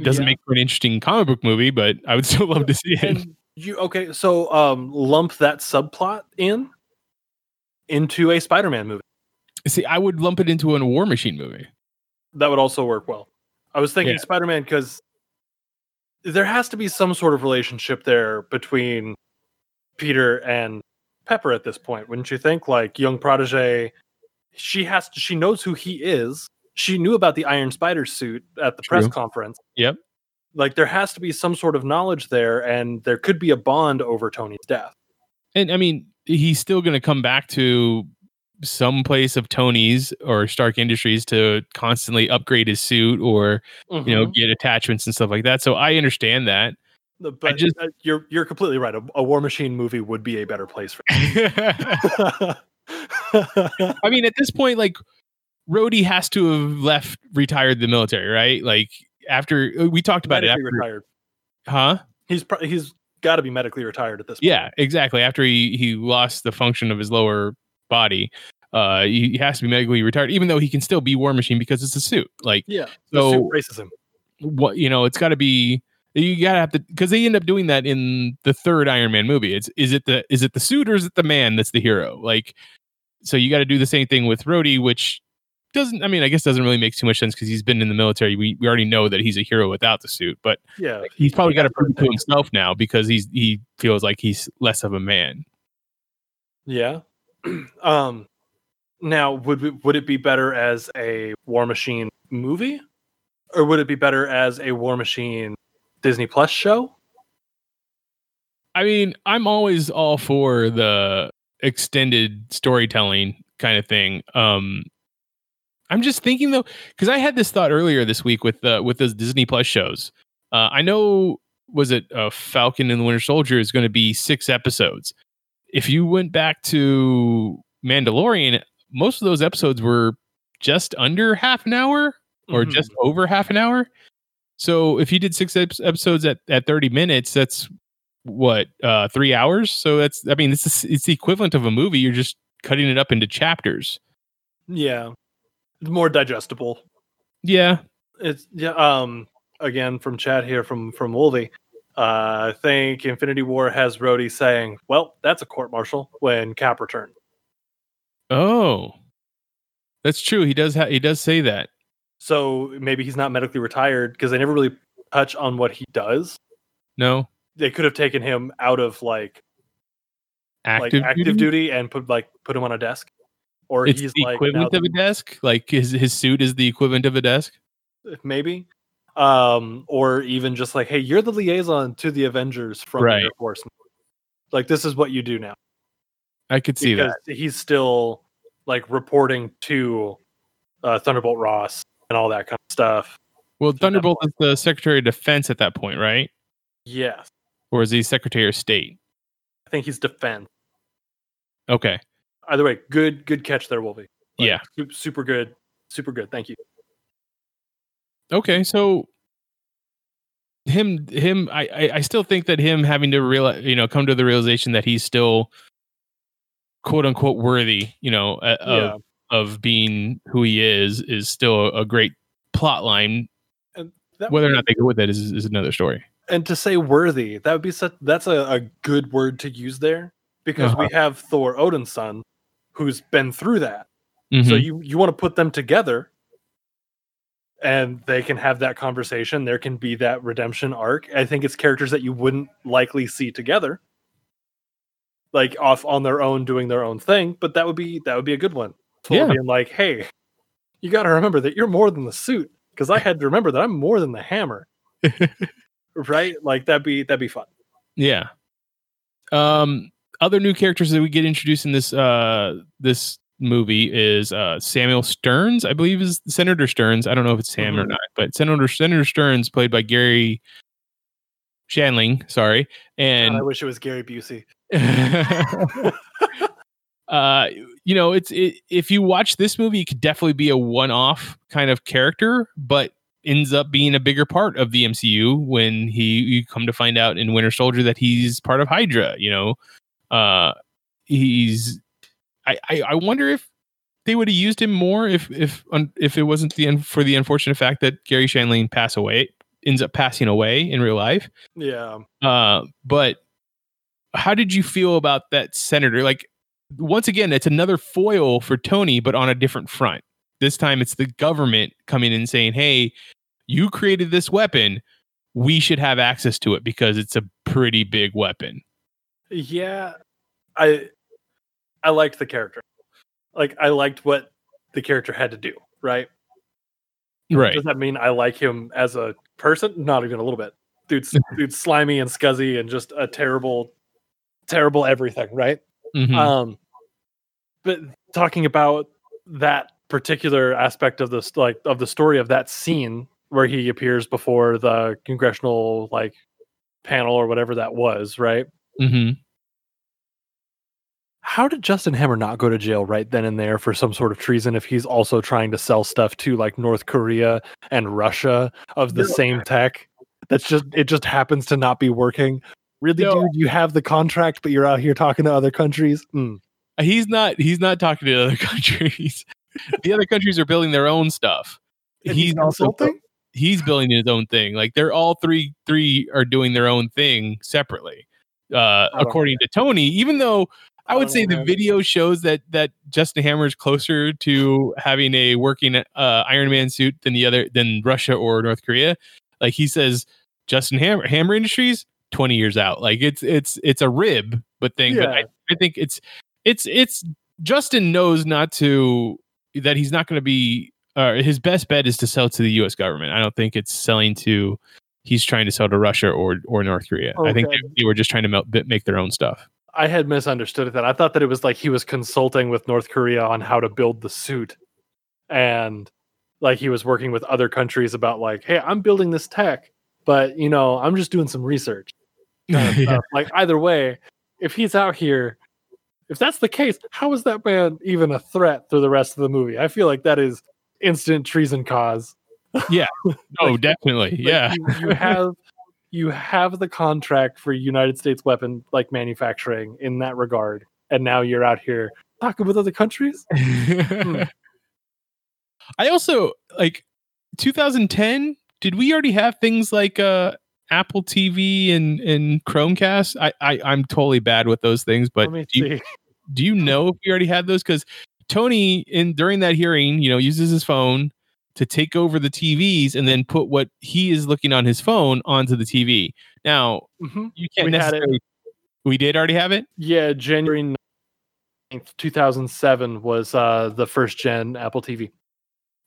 Doesn't Yeah. make for an interesting comic book movie, but I would still love to see it. And you okay? So um, lump that subplot in into a Spider-Man movie. See, I would lump it into a War Machine movie. That would also work well. I was thinking Yeah. Spider-Man because there has to be some sort of relationship there between Peter and Pepper at this point, wouldn't you think? Like young protege, she has to, she knows who he is. She knew about the Iron Spider suit at the press conference. Yep. Like there has to be some sort of knowledge there, and there could be a bond over Tony's death. And I mean, he's still going to come back to some place of Tony's or Stark Industries to constantly upgrade his suit or you know Mhm. get attachments and stuff like that. So I understand that. But just- uh, you're you're completely right. A, a War Machine movie would be a better place for. I mean, at this point, like Rhodey has to have left, retired the military, right? Like after uh, we talked about it, medically after, retired. huh? He's pro- he's got to be medically retired at this point. Yeah, exactly. After he he lost the function of his lower body, uh, he, has to be medically retired, even though he can still be War Machine because it's a suit. Like yeah. So, suit braces him. what you know, it's got to be. You gotta have to because they end up doing that in the third Iron Man movie. It's is it the is it the suit or is it the man that's the hero? Like, so you got to do the same thing with Rhodey, which doesn't. I mean, I guess doesn't really make too much sense because he's been in the military. We we already know that he's a hero without the suit, but Yeah, he's probably got to prove it to himself now because he's he feels like he's less of a man. Yeah. um. Now, would we, would it be better as a War Machine movie, or would it be better as a War Machine Disney Plus show? I mean, I'm always all for the extended storytelling kind of thing. Um I'm just thinking though, because I had this thought earlier this week with uh, with those Disney Plus shows. Uh, I know was it uh, Falcon and the Winter Soldier is going to be six episodes. If you went back to Mandalorian, most of those episodes were just under half an hour or Mhm. just over half an hour. So if you did six ep- episodes at, at 30 minutes, that's what, uh, three hours? So that's, I mean, this is, it's the equivalent of a movie. You're just cutting it up into chapters. yeah, it's more digestible. Yeah. It's yeah. Um. Again, from chat here from from Wolvie. Uh, I think Infinity War has Rhodey saying, "Well, that's a court martial." When Cap returned. Oh, that's true. He does, ha- he does say that. So maybe he's not medically retired because they never really touch on what he does. No They could have taken him out of like active, like active duty? duty and put like put him on a desk, or It's he's the like equivalent of a desk. Like his, his suit is the equivalent of a desk. maybe, um, or even just like, hey, you're the liaison to the Avengers from Right. the Air Force. Like this is what you do now I could see because that. he's still like reporting to uh, Thunderbolt Ross and all that kind of stuff. Well, Thunderbolt is the Secretary of Defense at that point, right? Yes, Or is he Secretary of State? I think he's defense. Okay. Either way, good good catch there, Wolvie. Like, Yeah. super good, super good. Thank you. Okay, so him him I, I I still think that him having to realize you know come to the realization that he's still quote unquote worthy you know uh, Yeah. of of being who he is is still a, great plot line. That whether or not they go with it is is another story. And to say worthy that would be such that's a, a good word to use there because Uh-huh. we have thor odin's son who's been through that. So Mhm. you you want to put them together and they can have that conversation. There can be that redemption arc. I think it's characters that you wouldn't likely see together like off on their own doing their own thing but that would be that would be a good one Thor Yeah. being like hey you got to remember that you're more than the suit because i had to remember that i'm more than the hammer right like that'd be that'd be fun yeah um other new characters that we get introduced in this uh this movie is uh Samuel Stearns, I believe is Senator Stearns. I don't know if it's Sam or Mhm. not, but Senator Senator Stearns, played by Garry Shandling, sorry, and God, i wish it was gary busey uh, you know, it's it, if you watch this movie, it could definitely be a one-off kind of character, but ends up being a bigger part of the MCU when he you come to find out in Winter Soldier that he's part of Hydra. You know, uh, he's. I, I, I wonder if they would have used him more if if if it wasn't the end for the unfortunate fact that Garry Shandling pass away ends up passing away in real life. Yeah. Uh, but how did you feel about that senator? Like once again, it's another foil for Tony, but on a different front. This time it's the government coming in saying, Hey, you created this weapon. We should have access to it because it's a pretty big weapon. Yeah. I I liked the character. Like I liked what the character had to do, right? Right. Does that mean I like him as a person? Not even a little bit. Dude's dude's slimy and scuzzy and just a terrible, terrible everything, right? Mhm. Um, but talking about that particular aspect of this, like of the story of that scene where he appears before the congressional like panel or whatever that was, right? Mhm. How did Justin Hammer not go to jail right then and there for some sort of treason if he's also trying to sell stuff to like North Korea and Russia of the No. same tech? That's just it just happens to not be working. Really, No. dude, you have the contract, but you're out here talking to other countries. Mm. He's not. He's not talking to other countries. the other countries are building their own stuff. And he's also consulting? he's building his own thing. Like they're all three three are doing their own thing separately. Uh, according to Tony, even though I I would don't say know, the video shows that that Justin Hammer is closer to having a working uh, Iron Man suit than the other than Russia or North Korea. Like he says, Justin Hammer Hammer Industries twenty years out. Like it's it's it's a rib, but thing. But I, I think it's it's it's Justin knows not to that he's not going to be uh, his best bet is to sell to the U.S. government. I don't think it's selling to. He's trying to sell to Russia or or North Korea. I think Okay. they, they were just trying to melt, make their own stuff. I had misunderstood that. I thought that it was like he was consulting with North Korea on how to build the suit, and like he was working with other countries about like, hey, I'm building this tech, but you know, I'm just doing some research. Kind of Yeah. stuff. Like either way, if he's out here, if that's the case, how is that man even a threat through the rest of the movie? I feel like that is instant treason cause. Yeah. Oh, definitely. Like, Yeah. you, you have you have the contract for United States weapon like manufacturing in that regard, and now you're out here talking with other countries. I also like 2010. Did we already have things like uh Apple TV and and Chromecast? I, I I'm totally bad with those things, but do you, do you know if we already had those? Because Tony, in during that hearing, you know, uses his phone to take over the TVs and then put what he is looking on his phone onto the TV. Now Mhm. you can't We necessarily. We did already have it. Yeah, January 9th, 2007 was uh, the first gen Apple TV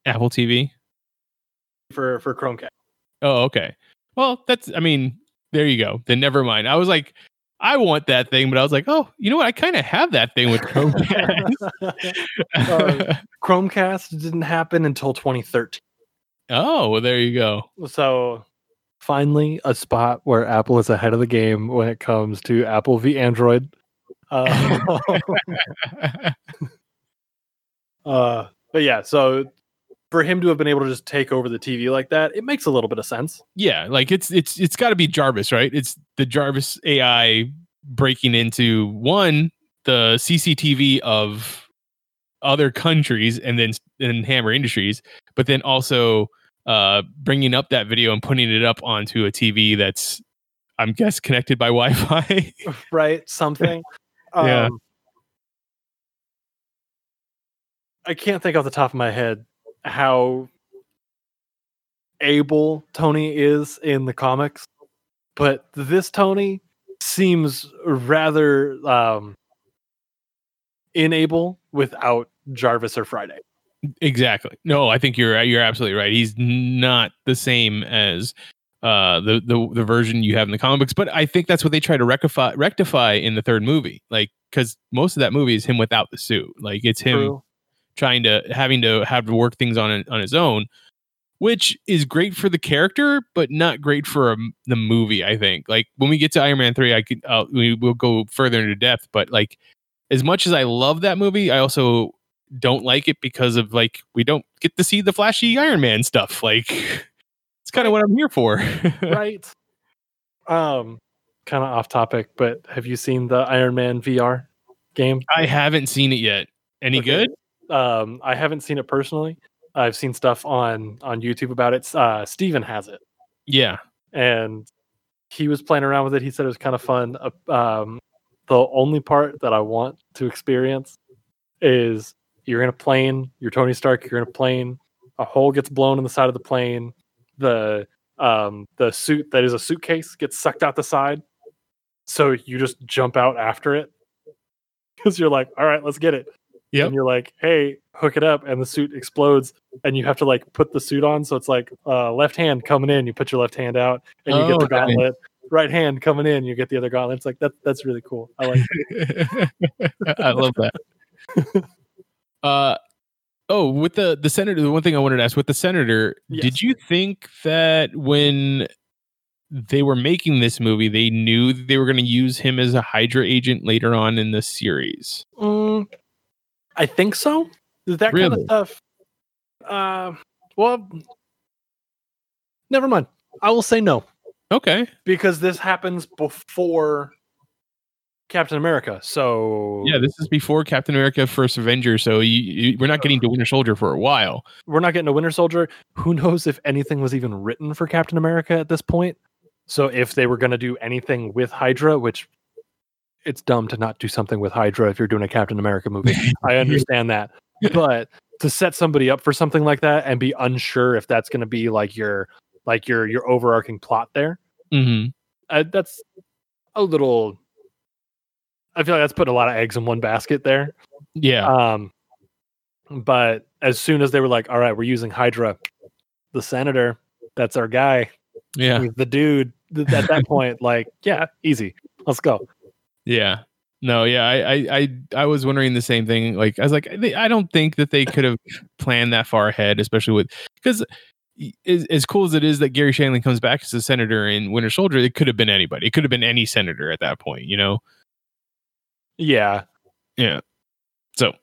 Apple TV. for for Chromecast. Oh, okay. Well, that's. I mean, there you go. Then never mind. I was like, I want that thing, but I was like, oh, you know what? I kind of have that thing with Chromecast. Uh, Chromecast didn't happen until 2013. oh, well, there you go. So finally, a spot where Apple is ahead of the game when it comes to Apple v Android. Uh, uh, but yeah, so for him to have been able to just take over the TV like that, it makes a little bit of sense. yeah, like it's it's it's got to be Jarvis, right? It's the Jarvis AI breaking into one the CCTV of other countries and then and Hammer Industries, but then also uh bringing up that video and putting it up onto a TV that's I'm guess connected by Wi-Fi. right? Something. Yeah. Um, I can't think off the top of my head how able Tony is in the comics, but this Tony seems rather um, inable without Jarvis or Friday. Exactly. No, I think you're you're absolutely right. He's not the same as uh the the the version you have in the comic books, but I think that's what they try to rectify rectify in the third movie. Like cuz most of that movie is him without the suit. Like it's him True. Trying to having to have to work things on on his own. which is great for the character, but not great for um, the movie. I think. Like when we get to Iron Man three, I could uh, we will go further into depth. But like, as much as I love that movie, I also don't like it because of like we don't get to see the flashy Iron Man stuff. Like, it's kind of what I'm here for. right. Um, kind of off topic, but have you seen the Iron Man VR game? I haven't seen it yet. Any Okay. good? Um, I haven't seen it personally. I've seen stuff on on YouTube about it. Uh, Steven has it, Yeah. and he was playing around with it. He said it was kind of fun. Uh, um, the only part that I want to experience is you're in a plane. You're Tony Stark. You're in a plane. A hole gets blown in the side of the plane. The um, the suit that is a suitcase gets sucked out the side. So you just jump out after it because you're like, all right, let's get it. Yep. And you're like, hey, hook it up, and the suit explodes, and you have to like put the suit on. So it's like uh, left hand coming in, you put your left hand out, and you Oh, get the okay. gauntlet. Right hand coming in, you get the other gauntlet. It's like that. That's really cool. I like. It. I love that. uh oh, with the the senator, the one thing I wanted to ask with the senator, Yes. did you think that when they were making this movie, they knew they were going to use him as a Hydra agent later on in the series? Mm, I think so. Is that kind of stuff. Uh, well, never mind. I will say no Okay. because this happens before Captain America. So Yeah, this is before Captain America: First Avenger, so you, you, we're not getting to Winter Soldier for a while. we're not getting a Winter Soldier. Who knows if anything was even written for Captain America at this point? So if they were going to do anything with Hydra, which it's dumb to not do something with Hydra if you're doing a Captain America movie. I understand that. But to set somebody up for something like that and be unsure if that's going to be like your like your your overarching plot there, hmm uh, that's a little I feel like that's putting a lot of eggs in one basket there. Yeah. Um, but as soon as they were like, "All right, we're using Hydra," the senator, that's our guy, yeah. he's the dude. At that point, like, yeah, easy, let's go. Yeah. No, yeah, I, I, I, I was wondering the same thing. Like, I was like, they, I don't think that they could have planned that far ahead, especially with because as, as cool as it is that Garry Shandling comes back as a senator in Winter Soldier, it could have been anybody. It could have been any senator at that point, you know? Yeah. Yeah. So,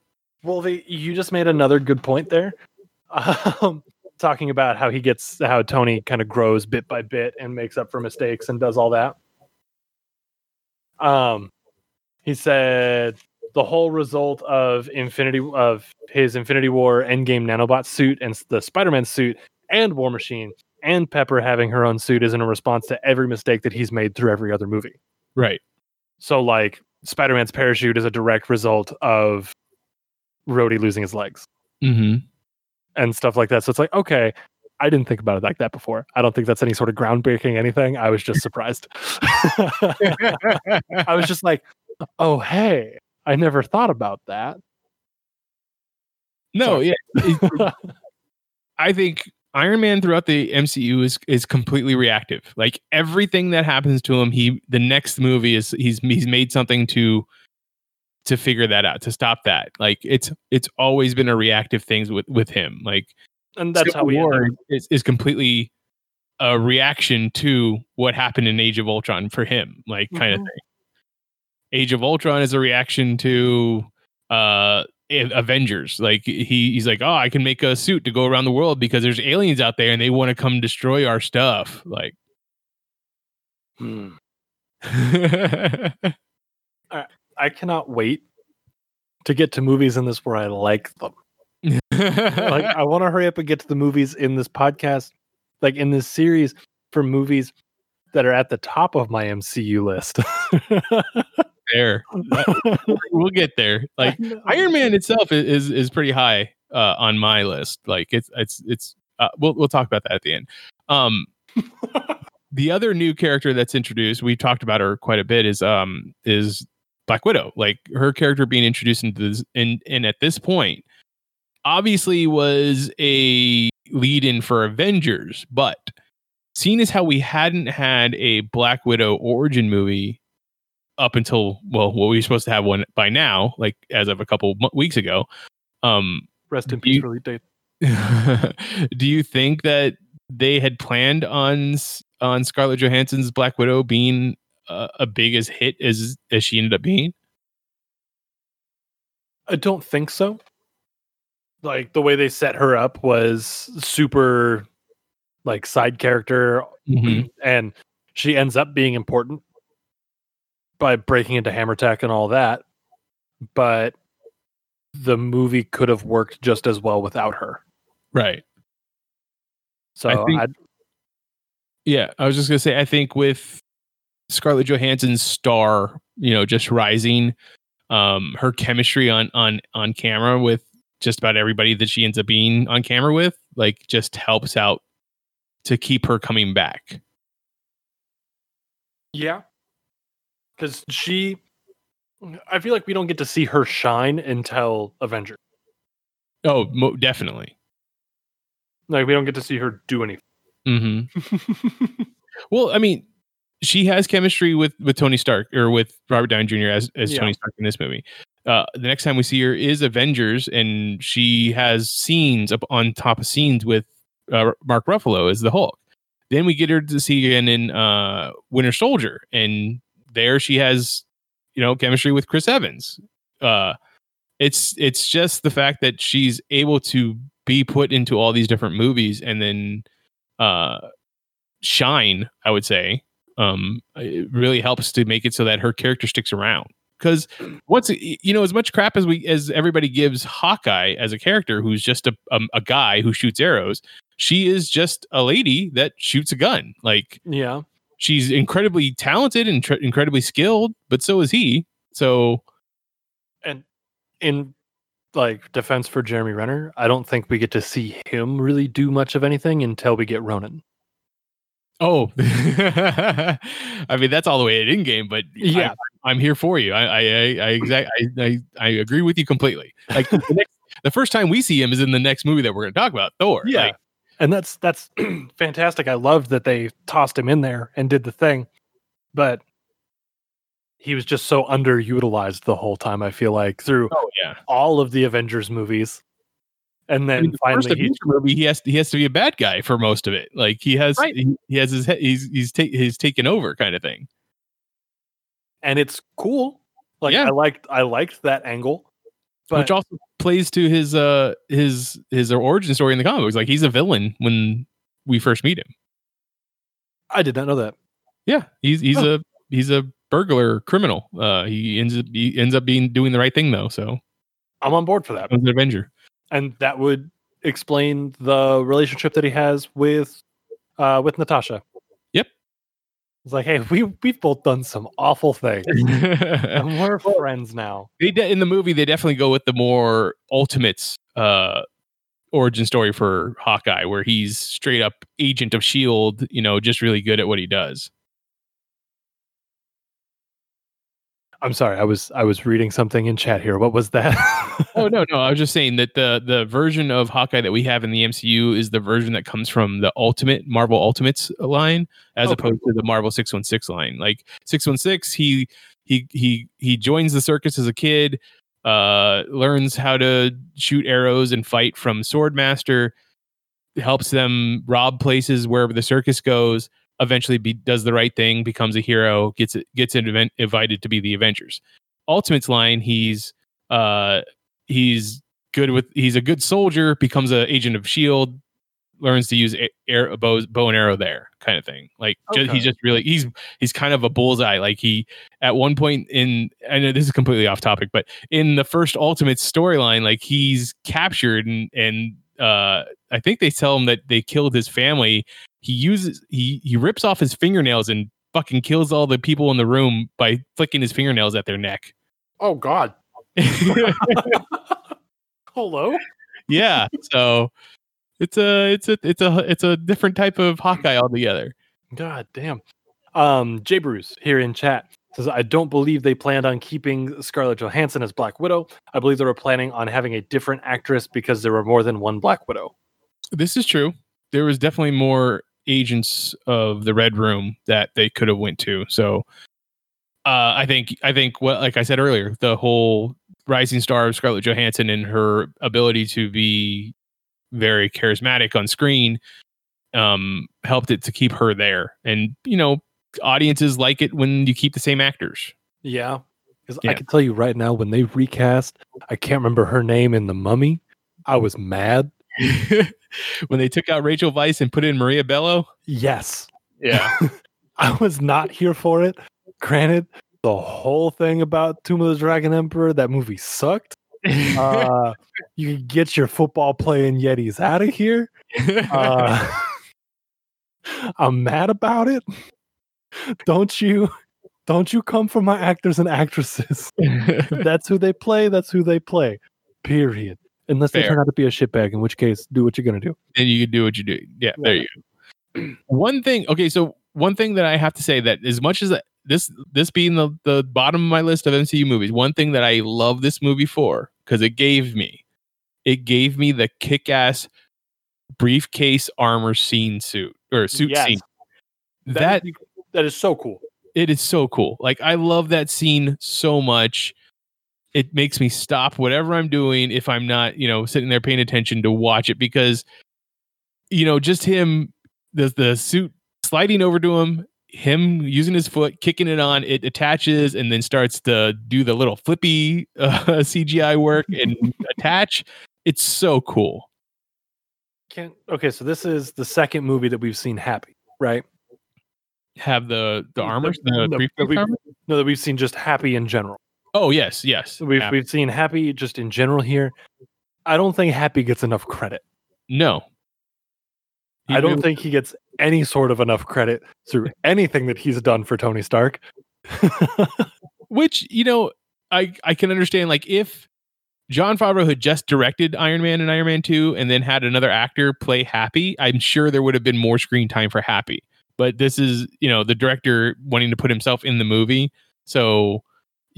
Well, they, you just made another good point there. Um, talking about how he gets how Tony kind of grows bit by bit and makes up for mistakes and does all that. Um, he said the whole result of Infinity of his Infinity War Endgame nanobot suit and the Spider-Man suit and War Machine and Pepper having her own suit is in a response to every mistake that he's made through every other movie. right. So like Spider-Man's parachute is a direct result of Rhodey losing his legs hmm and stuff like that. So it's like, okay, I didn't think about it like that before. I don't think that's any sort of groundbreaking anything. I was just surprised. I was just like, oh hey, I never thought about that. no, Sorry. yeah. I think Iron Man throughout the MCU is is completely reactive. Like everything that happens to him, he the next movie is he's he's made something to to figure that out, to stop that. Like it's it's always been a reactive things with with him. Like and that's how Civil we War is, is completely a reaction to what happened in Age of Ultron for him, like kind of Mhm. thing. Age of Ultron is a reaction to uh Avengers. Like he he's like, oh, I can make a suit to go around the world because there's aliens out there and they want to come destroy our stuff. Like, Hmm. I cannot wait to get to movies in this where I like them. like I want to hurry up and get to the movies in this podcast, like in this series for movies that are at the top of my MCU list. there, we'll get there. Like Iron Man itself i- is is pretty high uh, on my list. Like it's it's it's uh, we'll we'll talk about that at the end. Um, the other new character that's introduced, we talked about her quite a bit, is um is Black Widow. Like her character being introduced into this, and and at this point, obviously was a lead in for Avengers, but seeing as how we hadn't had a Black Widow origin movie up until well, what we were supposed to have one by now, like as of a couple weeks ago. Um, Rest in You- peace, release date. Do you think that they had planned on on Scarlett Johansson's Black Widow being uh, a big as hit as as she ended up being? I don't think so. Like the way they set her up was super like side character Mhm. and she ends up being important by breaking into Hammer Tech and all that. But the movie could have worked just as well without her. Right. So I think- I Yeah, I was just gonna say I think with Scarlett Johansson's star, you know, just rising, um, her chemistry on on on camera with just about everybody that she ends up being on camera with, like, just helps out to keep her coming back. Yeah. Because she, I feel like we don't get to see her shine until Avenger. Oh, mo- definitely. Like we don't get to see her do anything. Mm-hmm. Well, I mean, she has chemistry with with Tony Stark or with Robert Downey Jr. as as Yeah. Tony Stark in this movie. Uh, the next time we see her is Avengers, and she has scenes up on top of scenes with uh, Mark Ruffalo as the Hulk. Then we get her to see again in uh, Winter Soldier, and there she has, you know, chemistry with Chris Evans. Uh, it's it's just the fact that she's able to be put into all these different movies and then uh, shine. I would say um, it really helps to make it so that her character sticks around. Because once you know, as much crap as we as everybody gives Hawkeye as a character, who's just a a, a guy who shoots arrows, she is just a lady that shoots a gun. Like yeah. she's incredibly talented and tr- incredibly skilled, but so is he. So And in like defense for Jeremy Renner, I don't think we get to see him really do much of anything until we get Ronin. Oh, I mean that's all the way at Endgame, but Yeah. I, am here for you. I I I I, exact, I I I agree with you completely. Like the, next, the first time we see him is in the next movie that we're going to talk about, Thor. Yeah. Like, and that's that's fantastic. I loved that they tossed him in there and did the thing, but he was just so underutilized the whole time. I feel like through oh yeah. all of the Avengers movies, and I then mean, the finally he, movie, he has he has to be a bad guy for most of it. Like he has Right. he, he has his he- he's he's ta- he's taken over kind of thing. And it's cool. Like Yeah. I liked I liked that angle, but which also plays to his uh his his origin story in the comics. Like he's a villain when we first meet him. I did not know that. Yeah, he's he's Oh. a he's a burglar criminal. Uh, he ends up he ends up being doing the right thing though. So I'm on board for that, he's an Avenger. and that would explain the relationship that he has with uh with Natasha. It's like, hey, we we've both done some awful things, and we're friends now. they de- in the movie they definitely go with the more ultimates uh origin story for Hawkeye, where he's straight up agent of Shield. You know, just really good at what he does. I'm sorry, I was I was reading something in chat here. What was that? oh no, no, I was just saying that the the version of Hawkeye that we have in the MCU is the version that comes from the Ultimate Marvel Ultimates line, as Okay. opposed to the Marvel Six One Six line. Like Six One Six, he he he he joins the circus as a kid, uh, learns how to shoot arrows and fight from Swordmaster, helps them rob places wherever the circus goes. Eventually, be, does the right thing, becomes a hero, gets gets invited to be the Avengers. Ultimates line, he's uh he's good with he's a good soldier becomes an agent of shield learns to use a- air, bow, bow and arrow there kind of thing like Okay. he's just really he's he's kind of a bullseye like he at one point in i know this is completely off topic but in the first ultimate storyline like he's captured and and uh i think they tell him that they killed his family he uses he he rips off his fingernails and fucking kills all the people in the room by flicking his fingernails at their neck oh God. Hello. yeah so it's a it's a it's a it's a different type of hawkeye altogether God damn. Um, Jay Bruce here in chat says, I don't believe they planned on keeping Scarlett Johansson as Black Widow. I believe they were planning on having a different actress because there were more than one Black Widow. this is true there was definitely more agents of the red room that they could have went to so uh i think i think what like i said earlier the whole rising star of scarlett johansson and her ability to be very charismatic on screen um helped it to keep her there and you know audiences like it when you keep the same actors Yeah. Because Yeah. I can tell you right now, when they recast, I can't remember her name in The Mummy, I was mad. when they took out Rachel Weisz and put in Maria Bello Yes. yeah I was not here for it. Granted, the whole thing about Tomb of the Dragon Emperor, that movie sucked. Uh, you can get your football playing Yetis out of here. Uh, I'm mad about it. Don't you? Don't you come for my actors and actresses? That's who they play. That's who they play. Period. Unless they turn out to be a shitbag, in which case, do what you're gonna do. then you can do what you do. Yeah, there you go. one thing, okay, so one thing that I have to say that as much as that- this this being the the bottom of my list of MCU movies, one thing that I love this movie for because it gave me it gave me the kick ass briefcase armor scene suit or suit Yes. scene. That is- that is so cool. it is so cool. Like I love that scene so much. It makes me stop whatever I'm doing if I'm not, you know, sitting there paying attention to watch it because you know, just him the the suit sliding over to him, him using his foot, kicking it on, it attaches and then starts to do the little flippy uh, CGI work and attach. It's so cool. Can't, okay, so this is the second movie that we've seen happy, right? Have the the The- armor, the- the the- we- armor? No, that we've seen just happy in general. Oh yes, yes. We've Yeah. we've seen happy just in general here. I don't think happy gets enough credit. no. He I don't really- think he gets any sort of enough credit through anything that he's done for Tony Stark. which you know i i can understand like if jon favreau had just directed iron man and iron man 2 and then had another actor play happy i'm sure there would have been more screen time for happy but this is you know the director wanting to put himself in the movie so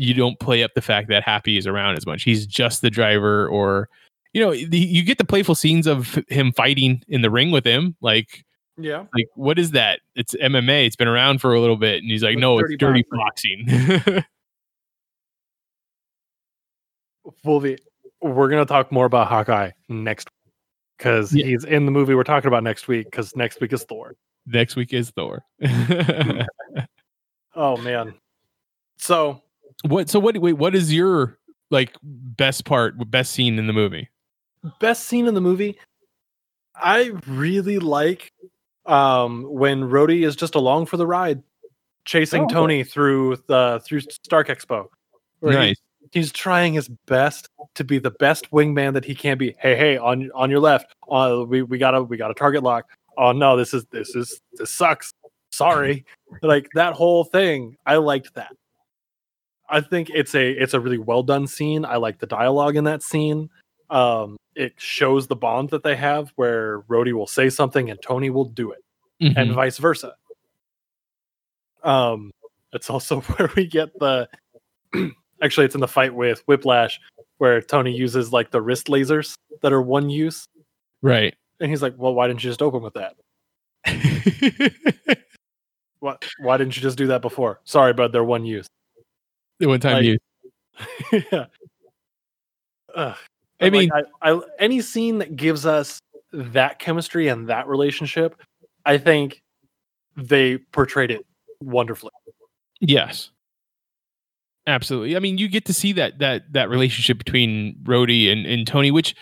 you don't play up the fact that happy is around as much he's just the driver or you know the, you get the playful scenes of him fighting in the ring with him like yeah. like what is that it's mma it's been around for a little bit and he's like Like no dirty it's dirty boxing." boxing Well, the, we're gonna talk more about Hawkeye next because Yeah. he's in the movie we're talking about next week. Because next week is Thor. next week is Thor. Oh man. So what? So what? Wait, what is your like best part, best scene in the movie? best scene in the movie i really like um when Rhodey is just along for the ride chasing Oh, tony through the through stark expo where he- Nice. he's trying his best to be the best wingman that he can be hey hey on on your left uh we, we gotta we gotta target lock oh no this is this is this sucks sorry like that whole thing i liked that i think it's a it's a really well done scene i like the dialogue in that scene um it shows the bond that they have where Rhodey will say something and Tony will do it and Mhm. vice versa. Um, it's also where we get the. actually, it's in the fight with Whiplash, where Tony uses like the wrist lasers that are one use, Right. and he's like, "Well, why didn't you just open with that? What? Why didn't you just do that before? Sorry, bud, they're one use." The one time Like- you. yeah. Ugh. I But, like, mean, I, I, any scene that gives us that chemistry and that relationship, I think they portrayed it wonderfully. yes. Absolutely. I mean, you get to see that that that relationship between Rhodey and, and Tony, which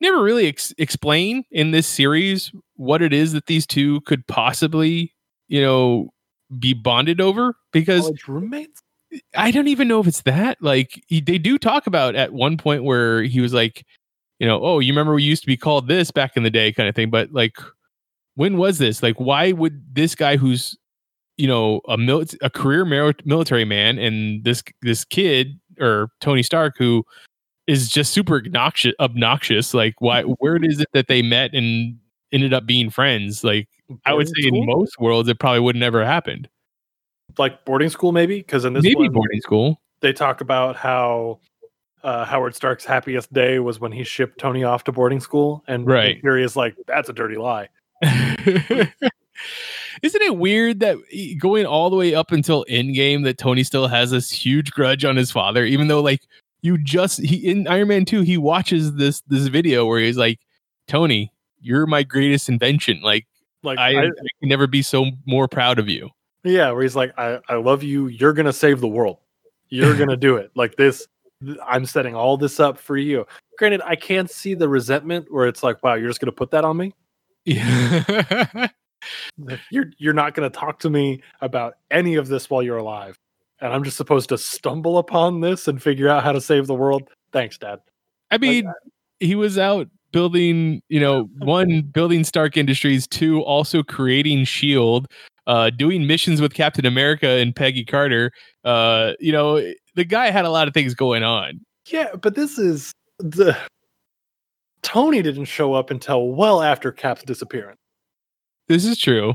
never really ex- explain in this series what it is that these two could possibly, you know, be bonded over. Because College roommates? I don't even know if it's that. Like he, they do talk about at one point where he was like, you know, oh, you remember we used to be called this back in the day, kind of thing. But like, when was this? Like, why would this guy who's, you know, a mil- a career mil- military man, and this this kid or Tony Stark who is just super obnoxious, obnoxious. Like, why? Mm-hmm. Where is it that they met and ended up being friends? Like, I would say in most worlds, it probably would never happened. Like boarding school, maybe because in this Maybe one boarding school. they talk about how uh, Howard Stark's happiest day was when he shipped Tony off to boarding school, and Right. Fury is like, "That's a dirty lie." Isn't it weird that going all the way up until Endgame that Tony still has this huge grudge on his father, even though like you just he in Iron Man 2, he watches this this video where he's like, Tony, you're my greatest invention. Like Like I, I, I can never be so more proud of you. Yeah, where he's like, I, I love you. You're gonna save the world. You're gonna do it. Like this, I'm setting all this up for you. Granted, I can't see the resentment where it's like, wow, you're just gonna put that on me. Yeah. You're you're not gonna talk to me about any of this while you're alive, and I'm just supposed to stumble upon this and figure out how to save the world. Thanks, Dad. I mean, uh, he was out building, you know, one building Stark Industries, two also creating Shield, uh, doing missions with Captain America and Peggy Carter. Uh, you know, the guy had a lot of things going on. Yeah, but this is the Tony didn't show up until well after Cap's disappearance. This is true.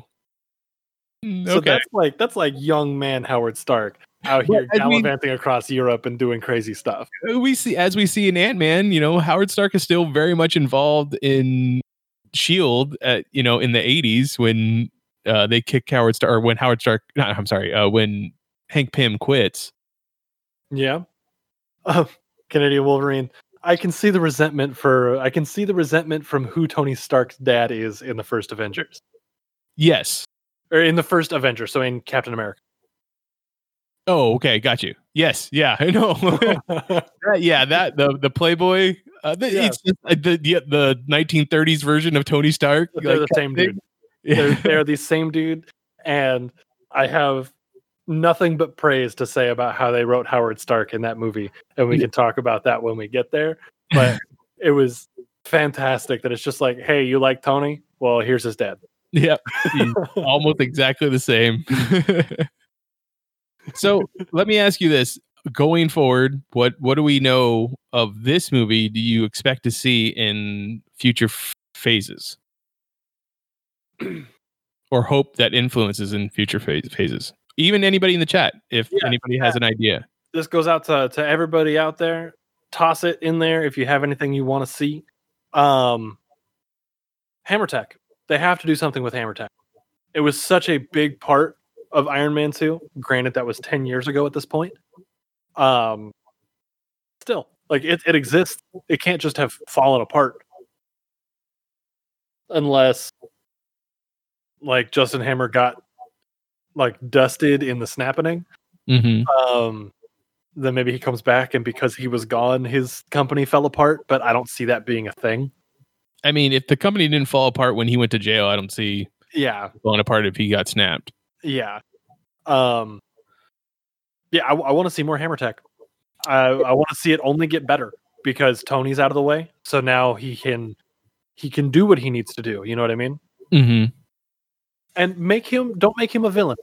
Mm, So Okay. that's like that's like young man Howard Stark out here I mean- gallivanting across Europe and doing crazy stuff. we see as we see in Ant Man, you know, Howard Stark is still very much involved in Shield at you know in the eighties when uh, they kick Howard Stark or when Howard Stark no, I'm sorry, uh, when Hank Pym quits. Yeah. Uh, Canadian Wolverine. I can see the resentment for I can see the resentment from who Tony Stark's dad is in the first Avengers. Yes. Or in the first Avenger, so in Captain America. Oh, okay, got you. Yes, yeah, I know. That- yeah, that the the Playboy. Uh, the, Yeah. It's uh, the, the the 1930s version of Tony Stark. They're like, the same dude. They're, they're the same dude and i have nothing but praise to say about how they wrote howard stark in that movie and we can talk about that when we get there but it was fantastic that it's just like hey you like tony? Well here's his dad. Yeah, he's almost exactly the same. so let me ask you this: going forward, what what do we know of this movie? Do you expect to see in future f- phases, or hope that influences in future phase- phases? Even anybody in the chat, if Yeah, anybody has an idea. this goes out to, to everybody out there. Toss it in there if you have anything you want to see. Um hammer tech. They have to do something with hammer tech. It was such a big part of iron man 2 granted that was 10 years ago at this point. Um still like it, it exists. It can't just have fallen apart unless like justin hammer got like dusted in the snapping Mm-hmm. um then maybe he comes back and because he was gone his company fell apart but i don't see that being a thing I mean, if the company didn't fall apart when he went to jail, I don't see yeah falling apart if he got snapped. yeah um yeah i, I want to see more hammer tech i, I want to see it only get better because tony's out of the way so now he can he can do what he needs to do you know what i mean Mm-hmm. And make him don't make him a villain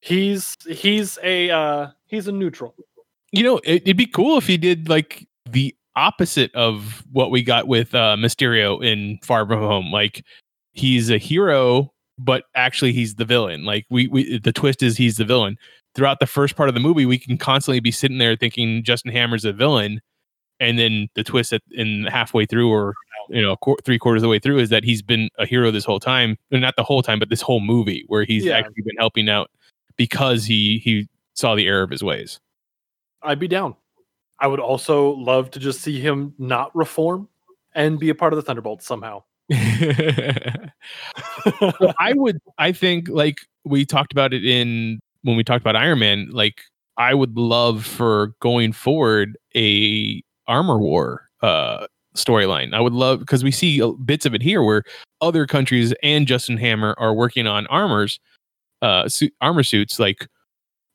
he's he's a uh he's a neutral You know, it, it'd be cool if he did like the opposite of what we got with uh, Mysterio in Far From Home. Like he's a hero, but actually he's the villain. Like we, we the twist is he's the villain. Throughout the first part of the movie, we can constantly be sitting there thinking Justin Hammer's a villain, and then the twist at in halfway through or you know qu- three quarters of the way through is that he's been a hero this whole time. Well, Not the whole time, but this whole movie where he's Yeah. actually been helping out because he he saw the error of his ways. I'd be down. I would also love to just see him not reform and be a part of the Thunderbolts somehow. I would I think like we talked about it in when we talked about Iron Man, like I would love for going forward a armor war uh storyline. I would love because we see uh, bits of it here where other countries and Justin Hammer are working on armors uh suit, armor suits like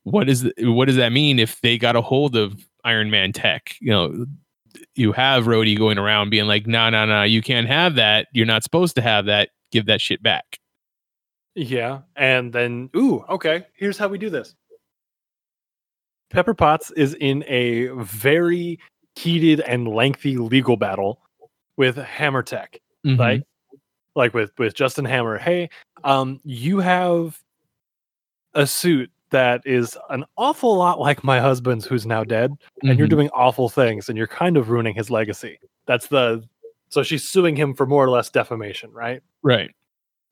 what is the, what does that mean if they got a hold of Iron Man tech? You know, you have Rhodey going around being like, "No, no, no, you can't have that. You're not supposed to have that. Give that shit back." yeah. And then, ooh, okay, here's how we do this. Pepper Potts is in a very heated and lengthy legal battle with Hammer Tech. Mhm. like like with with Justin Hammer, hey, um, you have a suit that is an awful lot like my husband's, who's now dead, and you're Mhm. doing awful things, and you're kind of ruining his legacy. That's the so she's suing him for more or less defamation, right? right.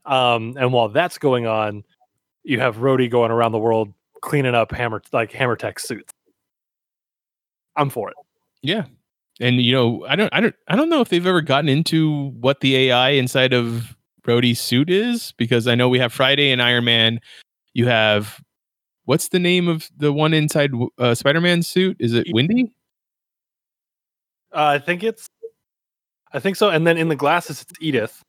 Um, and while that's going on, you have Rhodey going around the world cleaning up Hammer like Hammer Tech suits. I'm for it. Yeah. and you know, I don't, I don't, I don't know if they've ever gotten into what the AI inside of Rhodey's suit is because I know we have Friday and Iron Man. You have what's the name of the one inside uh, Spider-Man's suit? Is it Windy? Uh, I think it's, I think so. And then in the glasses, it's Edith.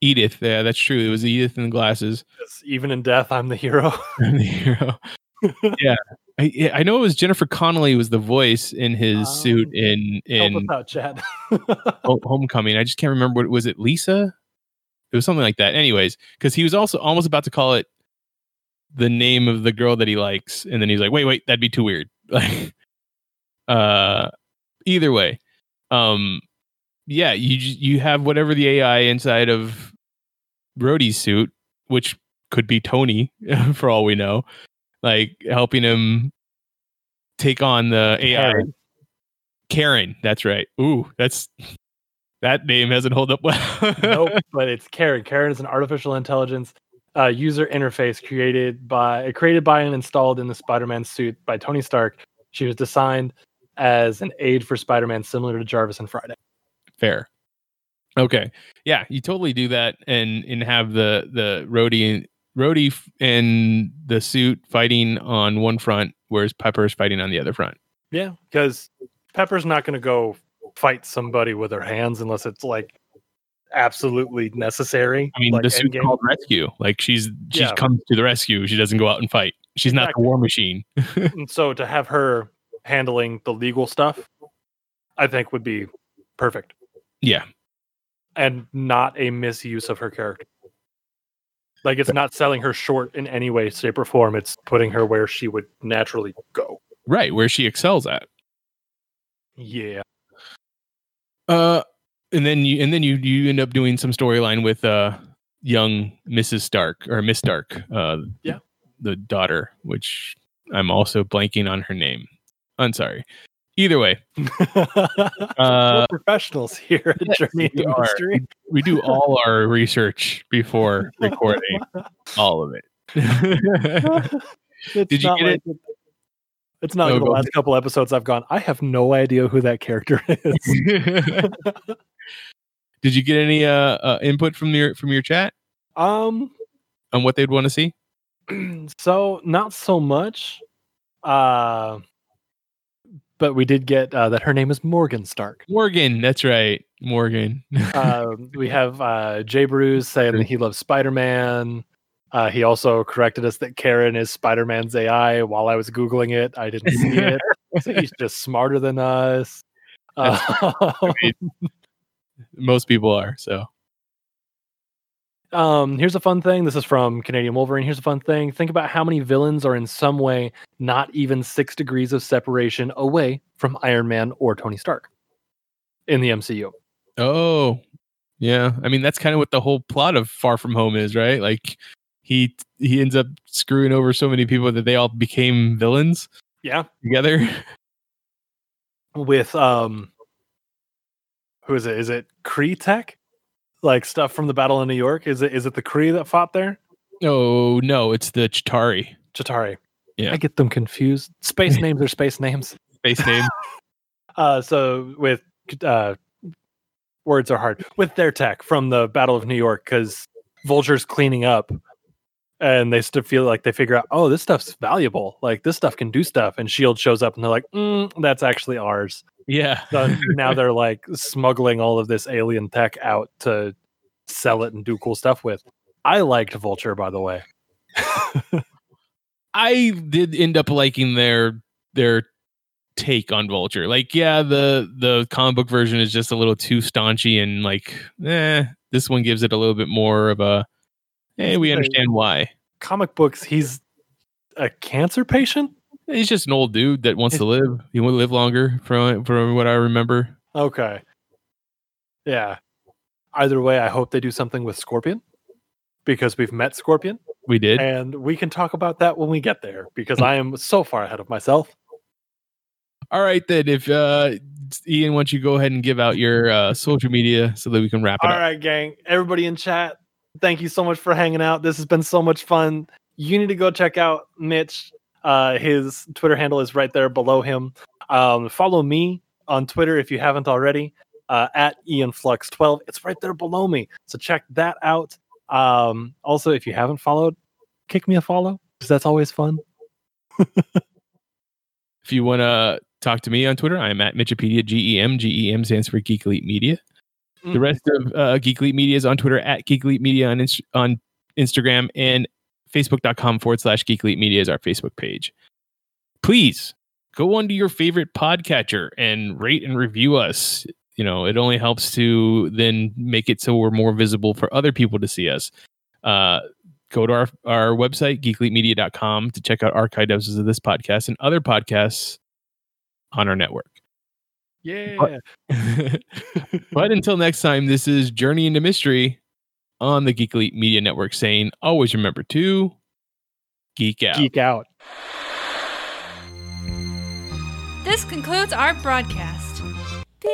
Edith. Yeah, that's true. It was Edith in the glasses. Even in death, I'm the hero. I'm the hero. Yeah, I, I know it was Jennifer Connelly was the voice in his suit Um, in Help in us out, Chad. Homecoming. I just can't remember what was it. Lisa. It was something like that. Anyways, because he was also almost about to call it the name of the girl that he likes, and then he's like, "Wait, wait, that'd be too weird." Like, uh, either way, um, yeah, you you have whatever the AI inside of Rhodey's suit, which could be Tony for all we know, like helping him take on the AI. Karen. Karen, that's right. Ooh, that's that name hasn't held up well. nope, but it's Karen. Karen is an artificial intelligence uh, user interface created by created by and installed in the Spider-Man suit by Tony Stark. She was designed as an aid for Spider-Man, similar to Jarvis and Friday. Fair. Okay. Yeah, you totally do that and and have the the Rhodey Rhodey and the suit fighting on one front, whereas Pepper's fighting on the other front. Yeah, because Pepper's not going to go fight somebody with her hands unless it's like absolutely necessary. I mean, like the suit Endgame. called rescue. Like she's she Yeah. comes to the rescue. She doesn't go out and fight. She's not Exactly. the war machine. And so to have her handling the legal stuff, I think would be perfect yeah. and not a misuse of her character. Like it's not selling her short in any way, shape, or form. It's putting her where she would naturally go. Right, where she excels at. Yeah. Uh, and then you and then you you end up doing some storyline with uh young Mrs. Stark or Miss Stark, uh, Yeah. the daughter, which I'm also blanking on her name. I'm sorry. Either way, uh, We're professionals here at yes, Journey we are. We do all our research before recording, all of it. It's Did you not get like it- It's not No, like the last couple episodes I've gone. I have no idea who that character is. Did you get any uh, uh input from your from your chat um, on what they'd want to see? so not so much. Uh, but we did get uh, that her name is Morgan Stark. Morgan, that's right, Morgan. Uh, we have uh, Jay Bruce saying that he loves Spider Man. Uh, he also corrected us that Karen is Spider Man's AI. While I was googling it, I didn't see it. so he's just smarter than us. Uh, Most people are so. Um, here's a fun thing. This is from Canadian Wolverine. Here's a fun thing. Think about how many villains are in some way not even six degrees of separation away from Iron Man or Tony Stark in the MCU. Oh, yeah. I mean, that's kind of what the whole plot of Far From Home is, right? Like he he ends up screwing over so many people that they all became villains Yeah, together. with um, who is it? Is it Kree Tech? Like stuff from the Battle of New York? Is it is it the Kree that fought there? oh no, it's the Chitauri Chitauri. Yeah. I get them confused. Space names are space names. space name. Uh, so with uh, words are hard with their tech from the Battle of New York because Vulture's cleaning up, and they still feel like they figure out, oh, this stuff's valuable. Like this stuff can do stuff, and Shield shows up, and they're like, mm, that's actually ours. Yeah. So now they're like smuggling all of this alien tech out to sell it and do cool stuff with. I liked Vulture, by the way. I did end up liking their their take on Vulture. Like, yeah, the the comic book version is just a little too staunchy and like, eh, this one gives it a little bit more of a hey, we understand why. Comic books, he's a cancer patient. He's just an old dude that wants to live. He want to live longer from from what I remember. Okay. Yeah. Either way, I hope they do something with Scorpion because we've met Scorpion We did. and we can talk about that when we get there because I am so far ahead of myself. All right, then. If uh, Ian, why don't you go ahead and give out your uh, social media so that we can wrap it All up? right, gang. Everybody in chat, thank you so much for hanging out. This has been so much fun. You need to go check out Mitch. Uh, his Twitter handle is right there below him. Um, follow me on Twitter if you haven't already. Uh, at IanFlux12. It's right there below me. So check that out. Um, also, if you haven't followed, kick me a follow because that's always fun. If you want to talk to me on Twitter, I'm at Mitchipedia, G E M. G E M stands for Geek Elite Media. The rest of uh, Geek Elite Media is on Twitter at Geek Elite Media on, Inst- on Instagram and Facebook.com forward slash Geek Elite Media is our Facebook page. Please go onto your favorite podcatcher and rate and review us. You know, it only helps to then make it so we're more visible for other people to see us. Uh, go to our, our website, geekelitemedia.com, to check out archive episodes of this podcast and other podcasts on our network. Yeah. but until next time, this is Journey into Mystery on the Geek Elite Media Network saying always remember to geek out. Geek out. This concludes our broadcast. Beep.